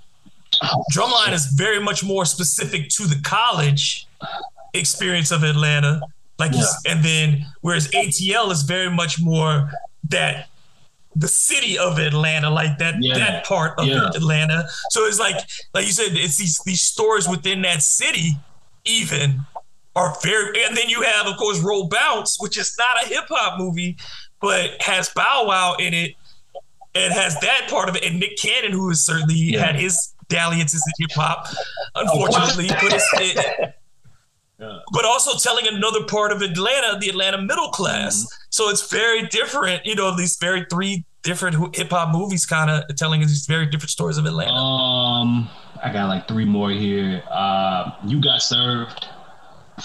Drumline is very much more specific to the college experience of Atlanta, like, s- and then whereas ATL is very much more that the city of Atlanta, like that Yeah. that part of Yeah. Atlanta. So it's like like you said, it's these these stores within that city, even are very. And then you have, of course, Roll Bounce, which is not a hip hop movie, but has Bow Wow in it. and has that part of it, and Nick Cannon, who has certainly Yeah. had his dalliances in hip hop, unfortunately, but it's. It, but also telling another part of Atlanta, the Atlanta middle class. Mm-hmm. So it's very different, you know, these very three different hip hop movies kind of telling these very different stories of Atlanta. Um, I got like three more here. Uh, you got served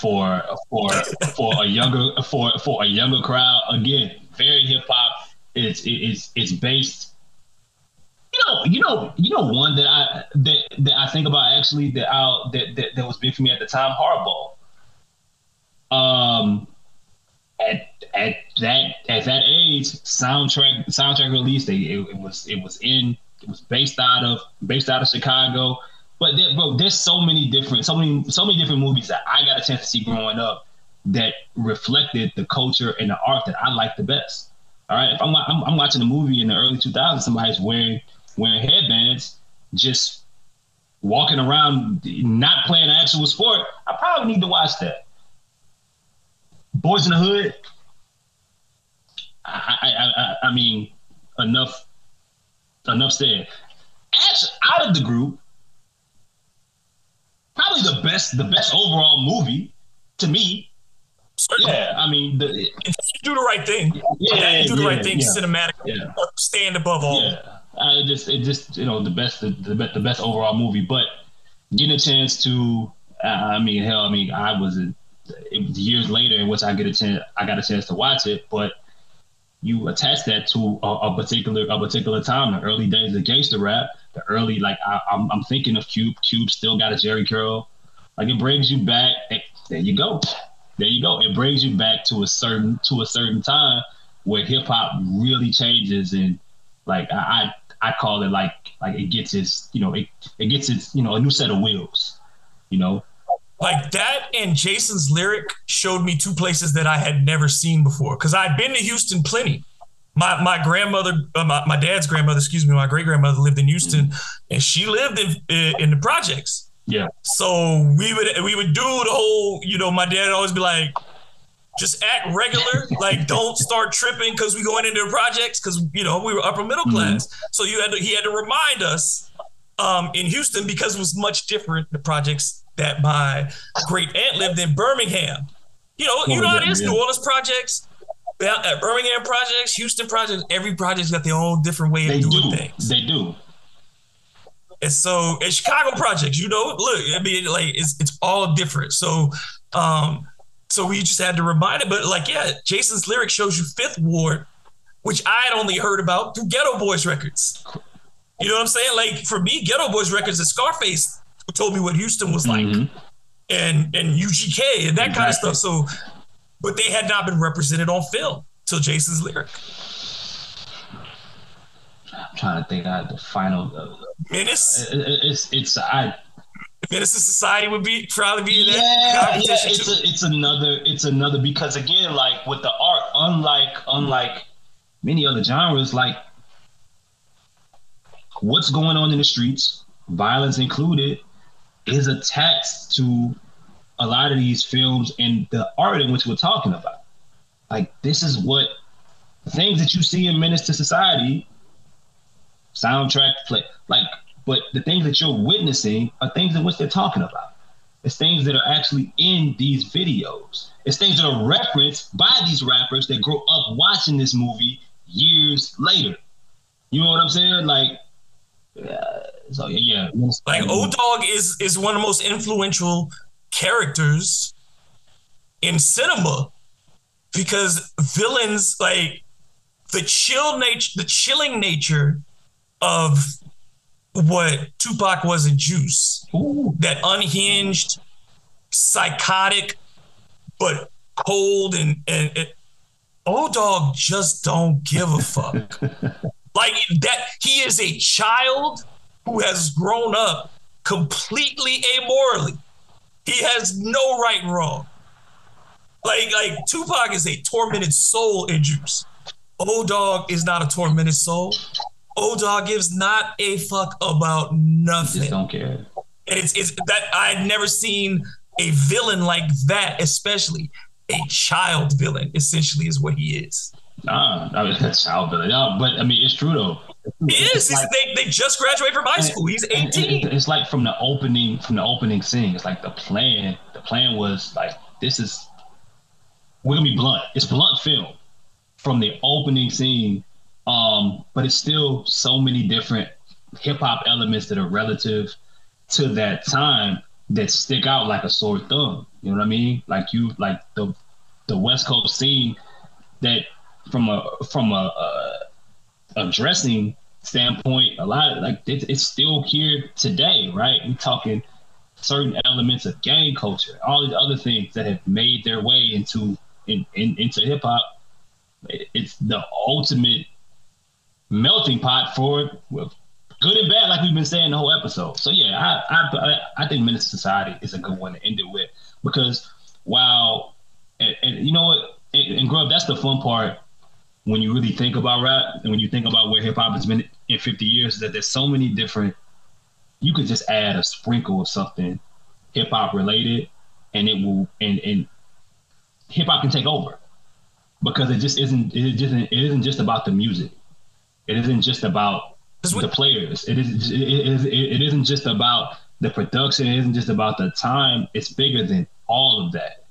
for for for a younger for for a younger crowd. Again, very hip hop. It's it's it's based. You know, you know, you know one that I that that I think about actually that I that that, that was big for me at the time. Hardball. Um, at at that at that age, soundtrack soundtrack release, they it, it was it was in it was based out of based out of Chicago. But there, bro, there's so many different so many so many different movies that I got a chance to see growing up that reflected the culture and the art that I like the best. All right, if I'm, I'm, I'm watching a movie in the early 2000s, somebody's wearing wearing headbands, just walking around, not playing an actual sport. I probably need to watch that. Boys in the Hood. I, I, I, I mean, enough, enough said. As out of the group, probably the best, the best overall movie to me. Certainly, Yeah, I mean, the, if you do the right thing, yeah, you do the yeah, right thing, yeah, cinematic, yeah. stand above all. Yeah, I just it just you know the best the, the best the best overall movie, but getting a chance to uh, I mean hell I mean I was it years later in which I get a chance I got a chance to watch it, but you attach that to a, a particular a particular time, the early days of gangster rap, the early like I, I'm I'm thinking of Cube. Cube still got a Jheri curl, like it brings you back. There you go, there you go. It brings you back to a certain to a certain time where hip hop really changes and like I, I I call it like like it gets its you know it, it gets its you know a new set of wheels, you know. Like that and Jason's lyric showed me two places that I had never seen before. Because I'd been to Houston plenty, my my grandmother, uh, my, my dad's grandmother, excuse me, my great grandmother lived in Houston, and she lived in in the projects. Yeah. So we would we would do the whole, you know, my dad always be like, just act regular, like don't start tripping because we going into projects because you know we were upper middle class. Mm-hmm. So you had to he had to remind us um, in Houston because it was much different the projects that my great aunt lived in Birmingham. You know, you know how it is. New Orleans projects, Birmingham projects, Houston projects, every project's got their own different way they of doing do. things. They do. And so in Chicago projects, you know, look, I mean, like it's it's all different. So um, so we just had to remind it. But like, yeah, Jason's lyric shows you Fifth Ward, which I had only heard about through Geto Boys records. You know what I'm saying? Like for me, Geto Boys records and Scarface told me what Houston was like. Mm-hmm. And and UGK and that exactly. kind of stuff. So but they had not been represented on film till Jason's lyric. I'm trying to think of the final. Uh, Menace. It, it, it's it's I. Menace Society would be probably be yeah, that yeah. It's a, it's another it's another because again like with the art unlike unlike many other genres like what's going on in the streets violence included is attached to a lot of these films and the art in which we're talking about. Like this is what things that you see in Menace to Society, soundtrack play, like, but the things that you're witnessing are things in which they're talking about. It's things that are actually in these videos. It's things that are referenced by these rappers that grow up watching this movie years later. You know what I'm saying? Like, uh, so yeah, like O Dog is is one of the most influential characters in cinema because villains like the chill nature the chilling nature of what Tupac was in Juice. Ooh. that unhinged psychotic but cold and and, and O Dog just don't give a fuck. Like that he is a child who has grown up completely amorally he has no right and wrong. Like, like Tupac is a tormented soul in Juice. O Dog is not a tormented soul. O Dog gives not a fuck about nothing. Just don't care. And it's it's that I had never seen a villain like that, especially a child villain. Essentially, is what he is. Nah, I mean, that's child villain. Yeah, but I mean, it's true though. He is. Like, they, they just graduated from high school. He's 18. it's like from the opening from the opening scene. It's like the plan. The plan was like this is we're gonna be blunt. It's blunt film from the opening scene. Um, but it's still so many different hip hop elements that are relative to that time that stick out like a sore thumb. You know what I mean? Like you like the the West Coast scene that from a from a, a addressing standpoint, a lot of, like it, it's still here today, right? We're talking certain elements of gang culture, all these other things that have made their way into in, in into hip hop. It's the ultimate melting pot for good and bad, like we've been saying the whole episode. So yeah, I I I think Menace Society is a good one to end it with because while and, and you know what, and, and Grubb, that's the fun part when you really think about rap and when you think about where hip hop has been in 50 years, that there's so many different. You could just add a sprinkle of something hip hop related, and it will and and hip hop can take over because it just isn't it just isn't, it isn't just about the music. It isn't just about the players. It is it is it isn't just about the production. It isn't just about the time. It's bigger than all of that.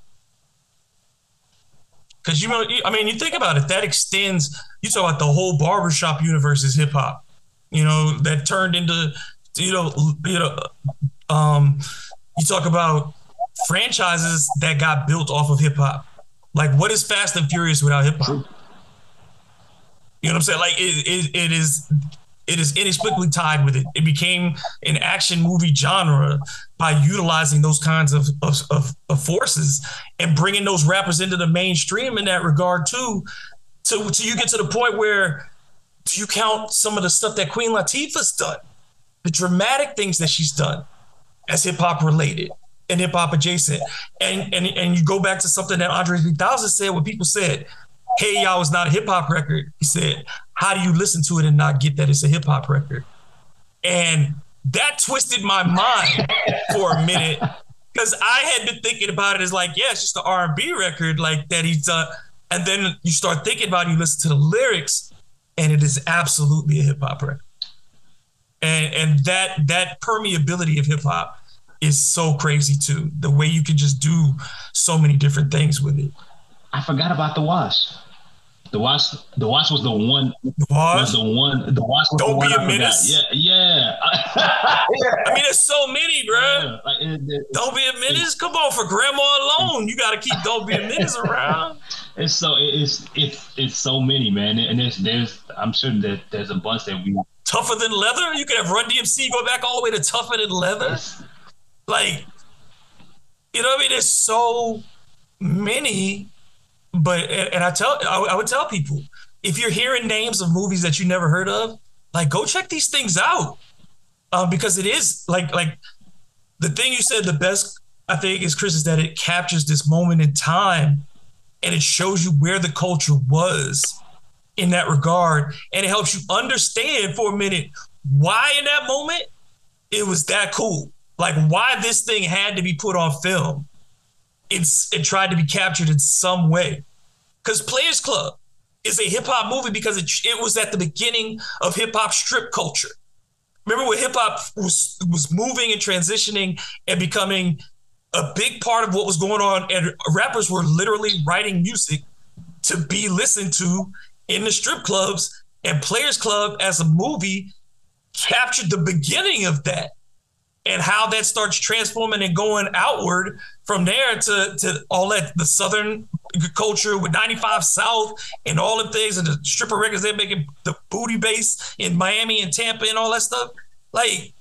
Because you know, I mean, you think about it, that extends. You talk about the whole barbershop universe is hip hop. You know, that turned into, you know, you know, um, you talk about franchises that got built off of hip hop. Like, what is Fast and Furious without hip hop? You know what I'm saying? Like, it, it, it is it is inexplicably tied with it. It became an action movie genre by utilizing those kinds of, of, of, of forces and bringing those rappers into the mainstream in that regard too. So, so you get to the point where you count some of the stuff that Queen Latifah's done, the dramatic things that she's done as hip hop related and hip hop adjacent, and and and you go back to something that Andre 3000 said, what people said, Hey Ya was not a hip hop record. He said, How do you listen to it and not get that it's a hip hop record? And that twisted my mind for a minute because I had been thinking about it as like, yeah, it's just an R and B record like that he's done. And then you start thinking about it, you listen to the lyrics, and it is absolutely a hip hop record. And and that that permeability of hip hop is so crazy too. The way you can just do so many different things with it. I forgot about the wash. The wash, the wash was the one. The wash was the one. The wash was Don't the be one a menace. Yeah, yeah. I mean, there's so many, bro. Yeah, like, it, it, Don't be a menace. Come on, for grandma alone, you got to keep Don't be a menace around. It's so it's it's it's so many, man, and there's there's I'm sure that there's a bunch that we tougher than leather. You could have Run DMC go back all the way to tougher than leather. Like, you know what I mean? There's so many but and I tell I, would tell people if you're hearing names of movies that you never heard of, like go check these things out, um, because it is like like the thing you said the best I think is Chris is that it captures this moment in time, and it shows you where the culture was in that regard, and it helps you understand for a minute why in that moment it was that cool, like why this thing had to be put on film it's it tried to be captured in some way. Because Players Club is a hip hop movie because it, it was at the beginning of hip hop strip culture. Remember when hip hop was was moving and transitioning and becoming a big part of what was going on, and rappers were literally writing music to be listened to in the strip clubs. And Players Club as a movie captured the beginning of that and how that starts transforming and going outward from there to, to all that the southern culture with 95 South and all the things and the stripper records they're making the booty bass in Miami and Tampa and all that stuff. Like it,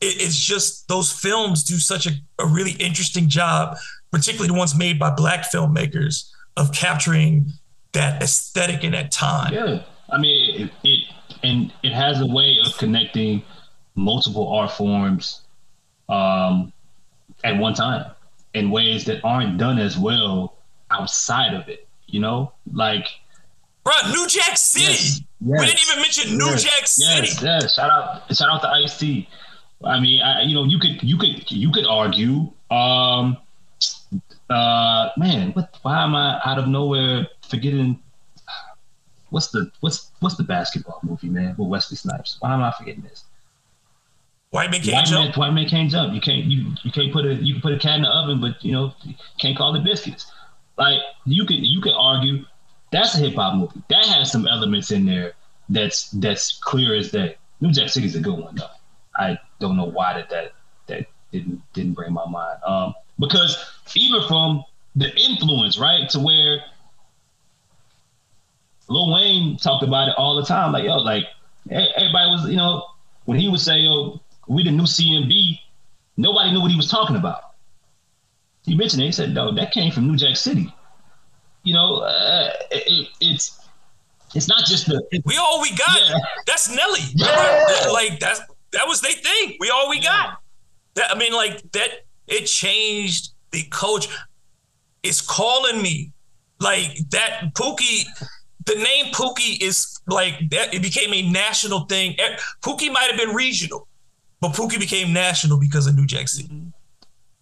it's just those films do such a, a really interesting job, particularly the ones made by black filmmakers of capturing that aesthetic in that time. Yeah. I mean it, it and it has a way of connecting multiple art forms um, at one time in ways that aren't done as well outside of it. You know, like bro, New Jack City. Yes, yes, we didn't even mention New yes, Jack City. Yes, yes. Shout out, shout out to Ice T. I mean, I, you know, you could, you could, you could argue. Um, uh, man, what? Why am I out of nowhere forgetting? What's the what's what's the basketball movie, man? With Wesley Snipes. Why am I forgetting this? White man can't white jump. Man, white man can't jump. You can't you you can't put a you can put a cat in the oven, but you know can't call it biscuits. Like you could you could argue that's a hip hop movie that has some elements in there that's that's clear as day. New Jack City's a good one though. I don't know why that that that didn't didn't bring my mind. Um, because even from the influence, right, to where Lil Wayne talked about it all the time, like yo, like everybody was, you know, when he would say, yo, we the new CMB, nobody knew what he was talking about. He mentioned it. He said, "No, that came from New Jack City." You know, uh, it, it's it's not just the. we all we got. Yeah. That's Nelly. Yeah. Like that's that was their thing. We all we got. That I mean, like that. It changed the coach. It's calling me like that. Pookie. The name Pookie is like that. It became a national thing. Pookie might have been regional but Pookie became national because of New Jack City. Mm-hmm.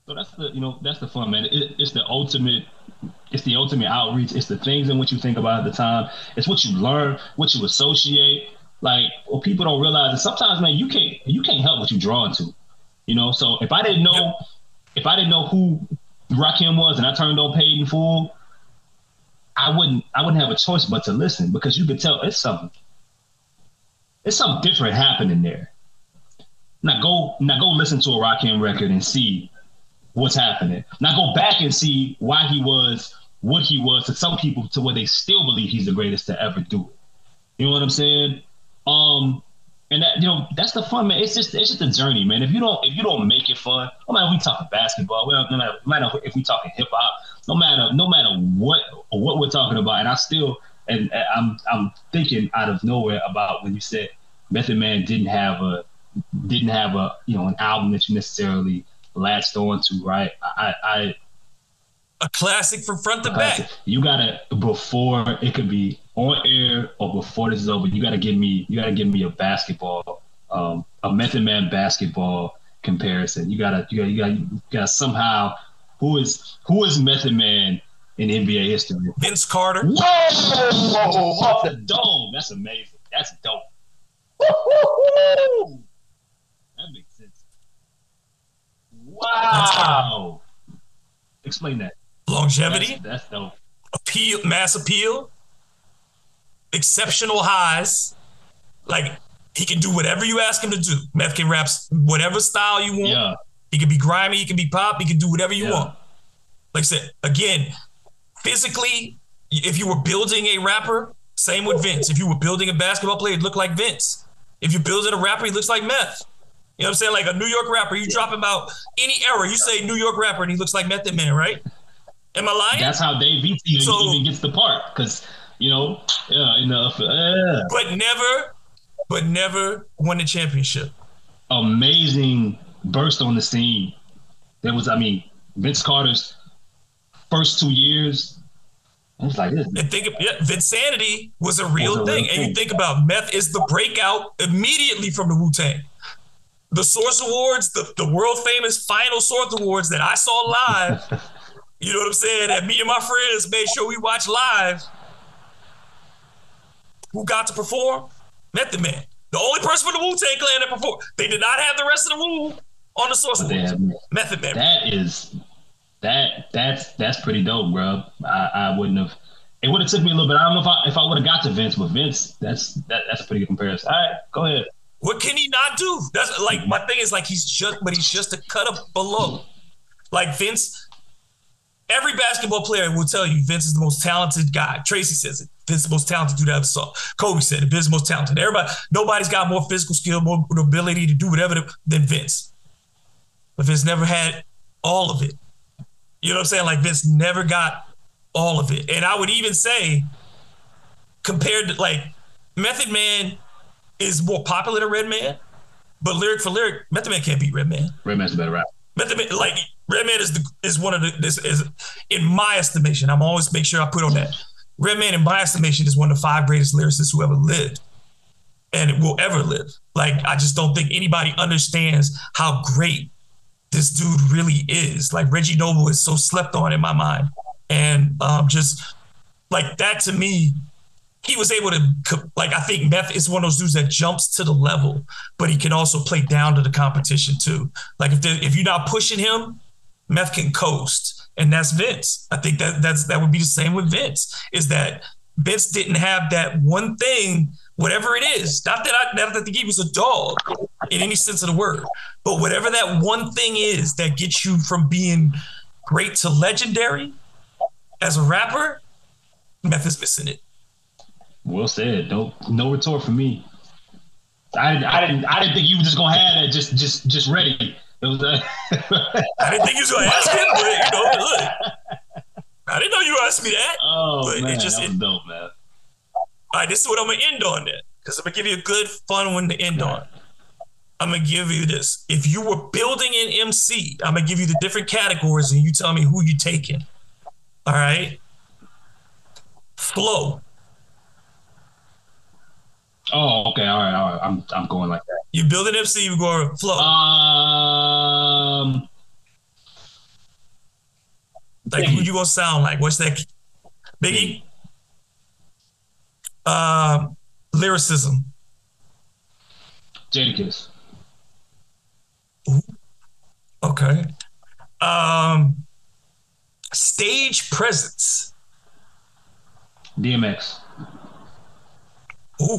So that's the you know that's the fun man. It, it's the ultimate. It's the ultimate outreach. It's the things in what you think about at the time. It's what you learn, what you associate. Like what people don't realize is sometimes, man, you can't you can't help what you draw into. You know, so if I didn't know, if I didn't know who Rakim was, and I turned on Paid in Full, I wouldn't I wouldn't have a choice but to listen because you could tell it's something it's something different happening there. Now go now go listen to a Rakim record and see what's happening. Now go back and see why he was what he was to some people to where they still believe he's the greatest to ever do it. You know what I'm saying? Um, and that you know that's the fun, man. It's just it's just a journey, man. If you don't if you don't make it fun, no matter if we talking basketball, well, no matter, no matter if we talking hip hop, no matter no matter what what we're talking about, and I still and I'm I'm thinking out of nowhere about when you said Method Man didn't have a didn't have a you know an album that you necessarily latched on to, right? I, I a classic from front to back. You gotta before it could be on air or before this is over. You gotta give me you gotta give me a basketball, um, a Method Man basketball comparison. You gotta you gotta you gotta, you gotta somehow who is who is Method Man in NBA history? Vince Carter. Whoa! Off the dome. That's amazing. That's dope. Woo-hoo-hoo! That makes sense. Wow. Explain that. Longevity, That's, that's dope. appeal, mass appeal, exceptional highs. Like he can do whatever you ask him to do. Meth can rap whatever style you want. Yeah. He can be grimy, he can be pop, he can do whatever you Yeah. want. Like I said, again, physically, if you were building a rapper, same with Vince. If you were building a basketball player, it looked like Vince. If you're building a rapper, he looks like Meth. You know what I'm saying? Like a New York rapper, you drop him out any era, you say New York rapper, and he looks like Method Man, right? Am I lying? That's how Dave Beats even, So- even gets the part. Because, you know, yeah, you know, yeah. but never, but never won the championship. amazing burst on the scene. There was, I mean, Vince Carter's first two years. I was like, this. And think of yeah, Vinsanity was a real Was a real thing. And you think about meth is the breakout immediately from the Wu Tang. The Source Awards, the, the world famous final Source Awards that I saw live. you know what I'm saying? That me and my friends made sure we watched live. Who got to perform? Method Man. The only person from the Wu Tang clan that performed. They did not have the rest of the Wu on the Source Awards. Method Man. that is that that's that's pretty dope, bro. I, I wouldn't have. It would have took me a little bit. I don't know if I if I would have got to Vince, but Vince, that's that, that's a pretty good comparison. All right, go ahead. What can he not do? That's like my thing is like he's just, but he's just a cut up below. Like Vince, every basketball player will tell you Vince is the most talented guy. Tracy says it. Vince is the most talented dude I ever saw. Kobe said it. Vince is the most talented. Everybody, nobody's got more physical skill, more ability to do whatever than Vince. But Vince never had all of it. You know what I'm saying? Like Vince never got all of it. And I would even say, compared to like Method Man is more popular than Redman, but lyric for lyric, Method Man can't beat Redman. Redman's a better rapper. Method Man, like Redman is the is one of the this is in my estimation. I'm always make sure I put on that. Redman, in my estimation, is one of the five greatest lyricists who ever lived, and will ever live. Like I just don't think anybody understands how great this dude really is. Like Reggie Noble is so slept on in my mind, and um, just like that to me, he was able to like I think Meth is one of those dudes that jumps to the level, but he can also play down to the competition too. Like if if you're not pushing him, Meth can coast, and that's Vince. I think that that's that would be the same with Vince. Is that Vince didn't have that one thing, whatever it is. Not that I not that he was a dog in any sense of the word, but whatever that one thing is that gets you from being great to legendary as a rapper, Meth is missing it. Well said. No no retort from me. I didn't I didn't I didn't think you were just gonna have that just just just ready. It was uh, I didn't think you was gonna ask him, but you know, look. I didn't know you asked me that. oh But it man, just- that was dope, man. All right, this is what I'm gonna end on then. Because I'm gonna give you a good fun one to end on. I'm gonna give you this. If you were building an MC, I'm gonna give you the different categories and you tell me who you taking. All right. Flow. Oh, okay, all right, all right. I'm I'm going like that. You build an MC, you go flow. Um like who you gonna sound like? What's that? Biggie? Um, lyricism. Jadakiss. Okay. Um, stage presence. DMX. Ooh.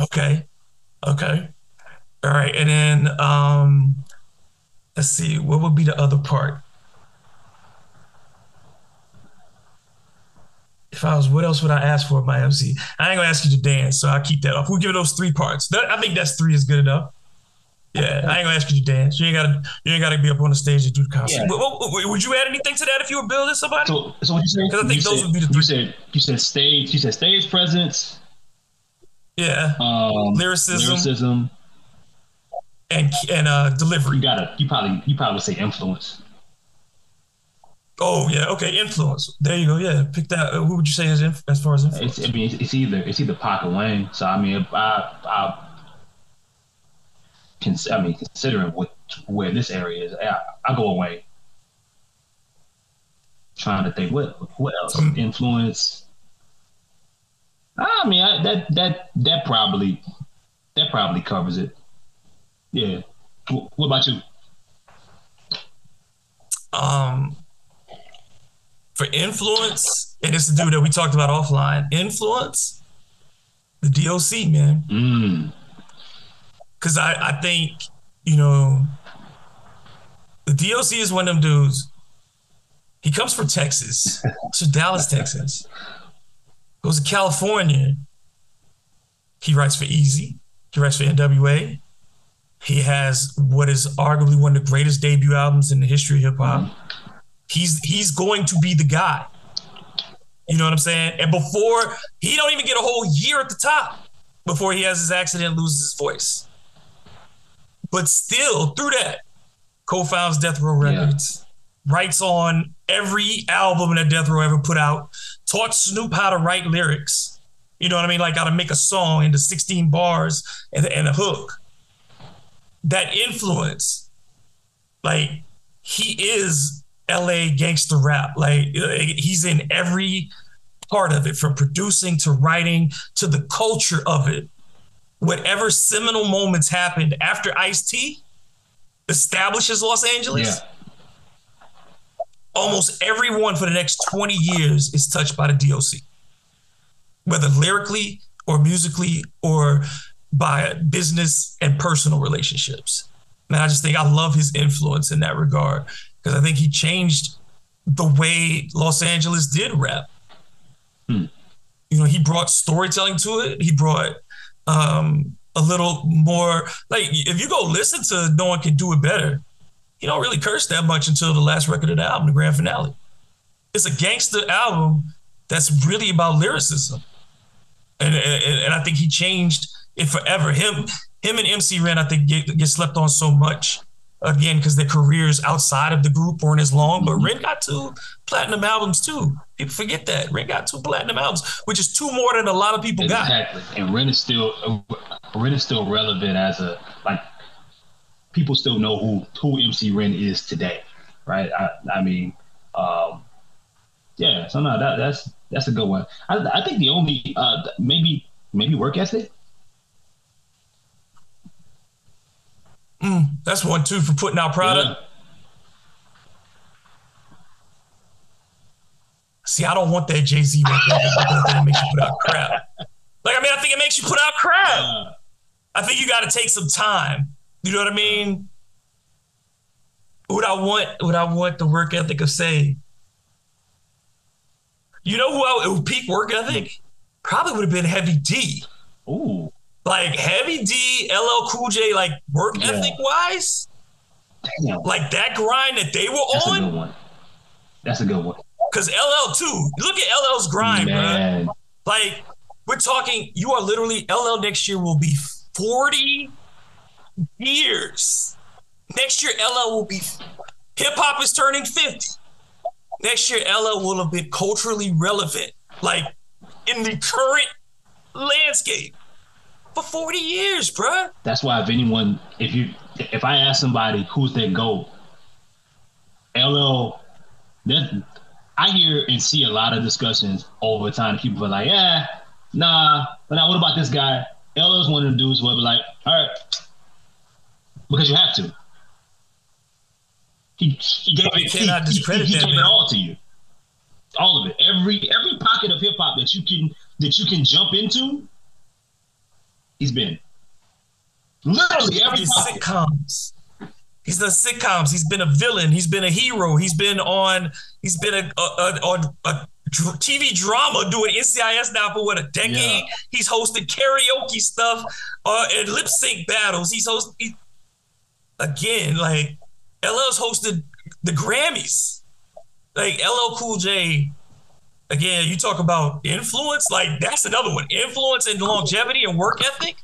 Okay. Okay. All right. And then um let's see, what would be the other part? If I was, what else would I ask for my MC? I ain't gonna ask you to dance, so I'll keep that off. We'll give it those three parts. That, I think that's three is good enough. Yeah, I ain't gonna ask you to dance. You ain't gotta, you ain't gotta be up on the stage to do the costume. Yeah. Wo- wo- wo- Would you add anything to that if you were building somebody? So so what you say? 'Cause I think you those said, would be the you said you said stage you said stage presence, yeah, um Lyricism. lyricism. and and uh, delivery. You gotta you probably you probably say influence. Oh yeah, okay. Influence. There you go. Yeah, pick that. Uh, who would you say is inf- as far as influence? It's, I mean, it's, it's either it's either Pac or Wayne. So I mean, I I, cons- I mean, considering what where this area is, I, I go away. Trying to think what what else Um, influence. I mean, I, that that that probably that probably covers it. Yeah. Wh- What about you? um for influence, and it's the dude that we talked about offline. Influence, the DOC man, Mm. because I I think you know the DOC is one of them dudes. He comes from Texas, to Dallas, Texas. Goes to California. He writes for Eazy. He writes for NWA. He has what is arguably one of the greatest debut albums in the history of hip hop. He's he's going to be the guy. You know what I'm saying? And before he don't even get a whole year at the top before he has his accident, and loses his voice. But still, through that, co-founds Death Row Yeah. Records, writes on every album that Death Row ever put out, taught Snoop how to write lyrics. You know what I mean? Like how to make a song into 16 bars and, and a hook. That influence, like he is LA gangster rap. Like uh, he's in every part of it, from producing to writing to the culture of it. Whatever seminal moments happened after Ice T establishes Los Angeles, Yeah. Almost everyone for the next 20 years is touched by the DOC, whether lyrically or musically or by business and personal relationships. And I just think I love his influence in that regard because I think he changed the way Los Angeles did rap. Hmm. You know, he brought storytelling to it. He brought um, a little more like if you go listen to No One Can Do It Better, he don't really curse that much until the last record of the album, the grand finale. It's a gangster album that's really about lyricism. And, and, and I think he changed it forever. Him, him and MC Ren, I think, get, get slept on so much again because their careers outside of the group weren't as long. But mm-hmm. Ren got two platinum albums too. People forget that Ren got two platinum albums, which is two more than a lot of people got. Exactly. And Ren is still uh, Ren is still relevant as a like people still know who who MC Ren is today, right? I, I mean, um, yeah. So no, that that's that's a good one. I, I think the only uh, maybe maybe work ethic. Mm, that's one too for putting out product. Yeah. See, I don't want that Jay Z record. I think it makes you put out crap. Like, I mean, I think it makes you put out crap. I think you got to take some time. You know what I mean? Would I want? Would I want the work ethic of say? You know who, I, who peak work ethic? Probably would have been Heavy D. ooh, Like Heavy D, LL Cool J, like work Yeah. ethic wise, damn, like that grind that they were that's a on. good one. That's a good one. Because LL too. Look at LL's grind, bro. Like, we're talking, you are literally, LL next year will be 40 years. Next year, LL will be, hip hop is turning 50. Next year, LL will have been culturally relevant, like in the current landscape for 40 years, bruh. that's why if anyone, if you, if I ask somebody who's their goal, LL, that I hear and see a lot of discussions over time. People are like, yeah, nah, but now what about this guy? LL's one of the dudes who will be like, all right, because you have to. He, he gave it. cannot he, he- discredit he gave man. it all to you, all of it. Every every pocket of hip hop that you can that you can jump into, he's been. Literally every sitcoms. He's done sitcoms. He's been a villain. He's been a hero. He's been on. He's been a, a, a on a TV drama doing NCIS now for what a decade. Yeah. He's hosted karaoke stuff uh, and lip sync battles. He's hosted he, again like LL's hosted the Grammys. Like LL Cool J. Again, you talk about influence. Like that's another one. Influence and longevity and work ethic.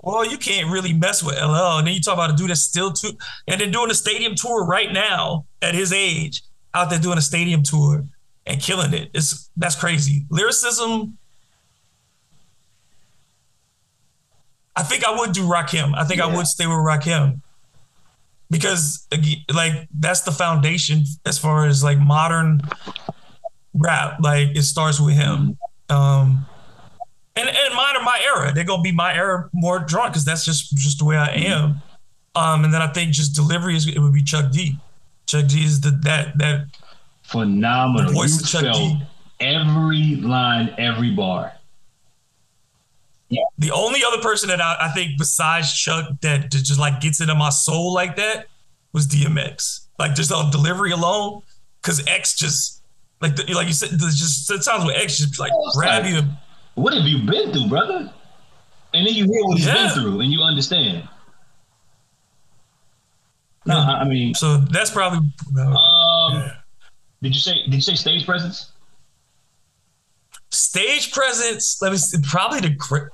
Well, you can't really mess with LL. And then you talk about a dude that's still too, and then doing a stadium tour right now at his age. out there doing a stadium tour and killing it. It's that's crazy. Lyricism. I think I would do Rakim. I think yeah. I would stay with Rakim because like that's the foundation as far as like modern rap. Like it starts with him. Um, and and mine are my era. They're gonna be my era more drunk because that's just just the way I am. Um, and then I think just delivery is it would be Chuck D. Chuck D is the that that phenomenal. Voice you of Chuck D. every line, every bar. Yeah. The only other person that I, I think besides Chuck that just like gets into my soul like that was DMX. Like just on delivery alone, because X just like the, like you said, just it sounds with X just like grab like, you. What have you been through, brother? And then you hear what he's yeah. been through, and you understand. No, yeah. I mean, so that's probably. Uh, um, yeah. Did you say? Did you say stage presence? Stage presence. Let me see. Probably the great.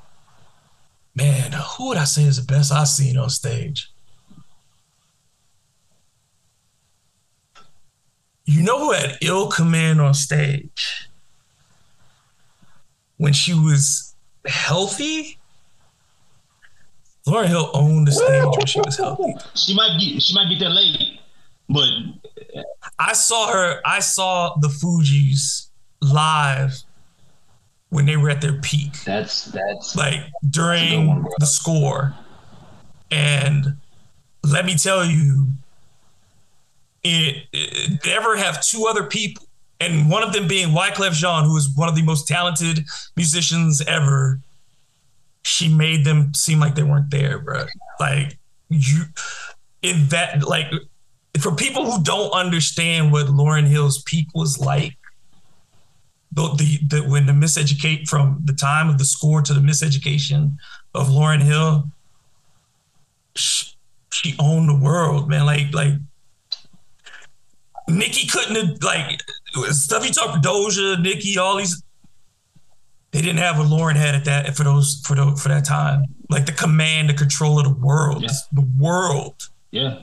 Man, who would I say is the best I've seen on stage? You know who had ill command on stage when she was healthy? Lauryn Hill owned the stage when she was healthy. She might be she might be that late, but I saw her. I saw the Fugees live when they were at their peak. That's that's like during one, the score, and let me tell you, it, it never have two other people, and one of them being Wyclef Jean, who is one of the most talented musicians ever. She made them seem like they weren't there, bro. Like you, in that, like for people who don't understand what Lauryn Hill's peak was like, the, the, the when the miseducate from the time of the score to the miseducation of Lauryn Hill, she, she owned the world, man. Like like Nicki couldn't have like stuff you talk Doja, Nicki, all these. They didn't have what Lauryn had at that for those for the, for that time. Like the command, the control of the world, yeah. the world. Yeah,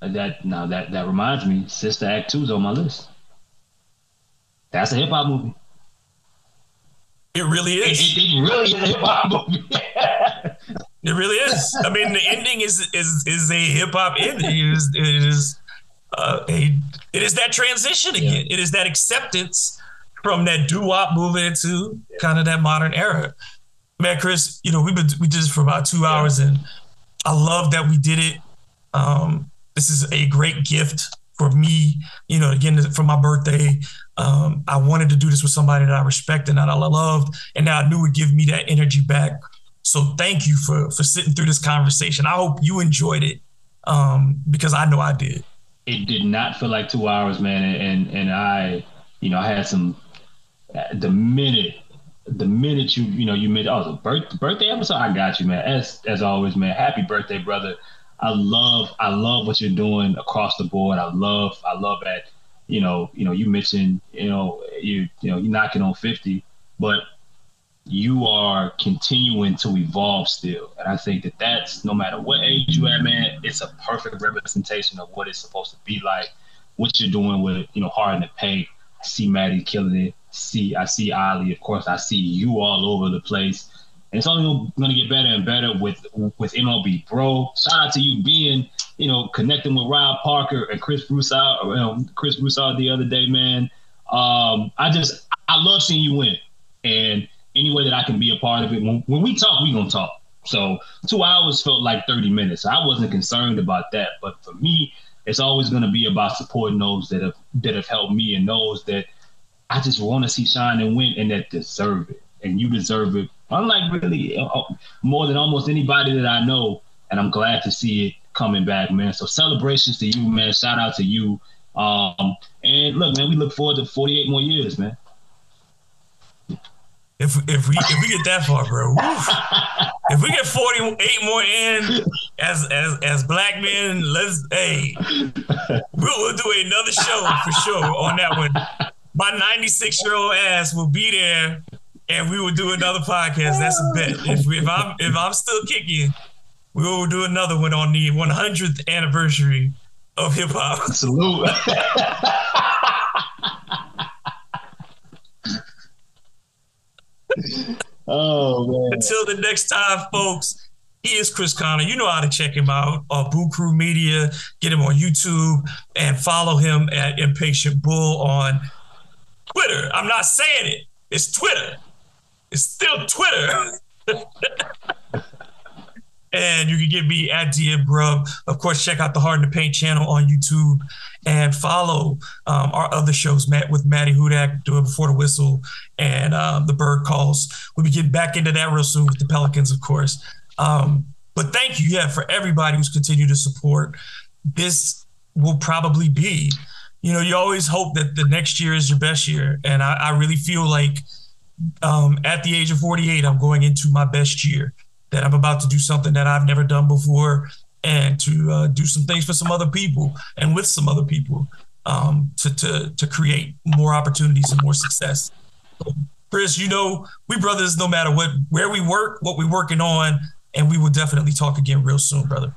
that now that that reminds me, Sister Act Two is on my list. That's a hip hop movie. It really is. It, it, really is a hip hop movie. it really is. I mean, the ending is is is a hip hop ending. It is it is uh, a it is that transition again. Yeah. It is that acceptance from that doo wop moving into kind of that modern era. Man, Chris, you know we've been we did this for about two hours, and I love that we did it. Um, this is a great gift for me. You know, again for my birthday. Um, I wanted to do this with somebody that I respected and that I loved, and now I knew would give me that energy back. So thank you for for sitting through this conversation. I hope you enjoyed it um, because I know I did. It did not feel like two hours, man, and and I, you know, I had some. The minute, the minute you you know you made oh the birth, birthday episode, I got you, man. As as always, man. Happy birthday, brother. I love I love what you're doing across the board. I love I love that you know, you know, you mentioned, you know, you you know, you're knocking on 50, but you are continuing to evolve still. And I think that that's no matter what age you at, man, it's a perfect representation of what it's supposed to be like. What you're doing with, you know, hard in the paint. I see Maddie killing it. See, I see Ali. Of course, I see you all over the place. And it's only going to get better and better with with MLB, bro. Shout out to you being, you know, connecting with Rob Parker and Chris Broussard, you know, Chris Broussard the other day, man. Um, I just I love seeing you win, and any way that I can be a part of it. When, when we talk, we gonna talk. So two hours felt like thirty minutes. I wasn't concerned about that, but for me, it's always going to be about supporting those that have that have helped me and those that I just want to see shine and win and that deserve it. And you deserve it unlike really uh, uh, more than almost anybody that I know. And I'm glad to see it coming back, man. So celebrations to you, man. Shout out to you. Um, and look, man, we look forward to 48 more years, man. If if we if we get that far, bro, if we get 48 more in as as as black men, let's hey, we'll, we'll do another show for sure on that one. My 96 year old ass will be there and we will do another podcast. That's a bet. If, we, if I'm if I'm still kicking, we will do another one on the 100th anniversary of hip hop. Absolutely. oh man. Until the next time, folks. He is Chris Conner. You know how to check him out on Boot Krewe Media. Get him on YouTube and follow him at Impatient Bull on Twitter. I'm not saying it. It's Twitter. It's still Twitter. and you can get me at DM Grubb. Of course, check out the Hard in the Paint channel on YouTube and follow um, our other shows, Matt with Maddie Hudak, doing Before the Whistle, and um, The Bird Calls. We'll be getting back into that real soon with the Pelicans, of course. Um, but thank you, yeah, for everybody who's continued to support. This will probably be, you know, you always hope that the next year is your best year. And I, I really feel like um, at the age of 48, I'm going into my best year, that I'm about to do something that I've never done before and to uh, do some things for some other people and with some other people um, to, to, to create more opportunities and more success. Chris, you know, we brothers, no matter what, where we work, what we're working on, and we will definitely talk again real soon, brother.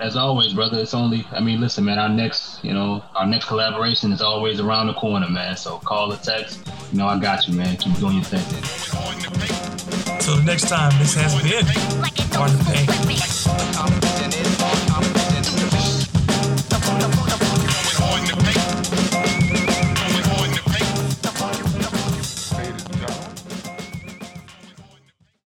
As always, brother, it's only, I mean, listen, man, our next, you know, our next collaboration is always around the corner, man. So call or text. You know, I got you, man. Keep doing your thing. The next time, this has been Hard to.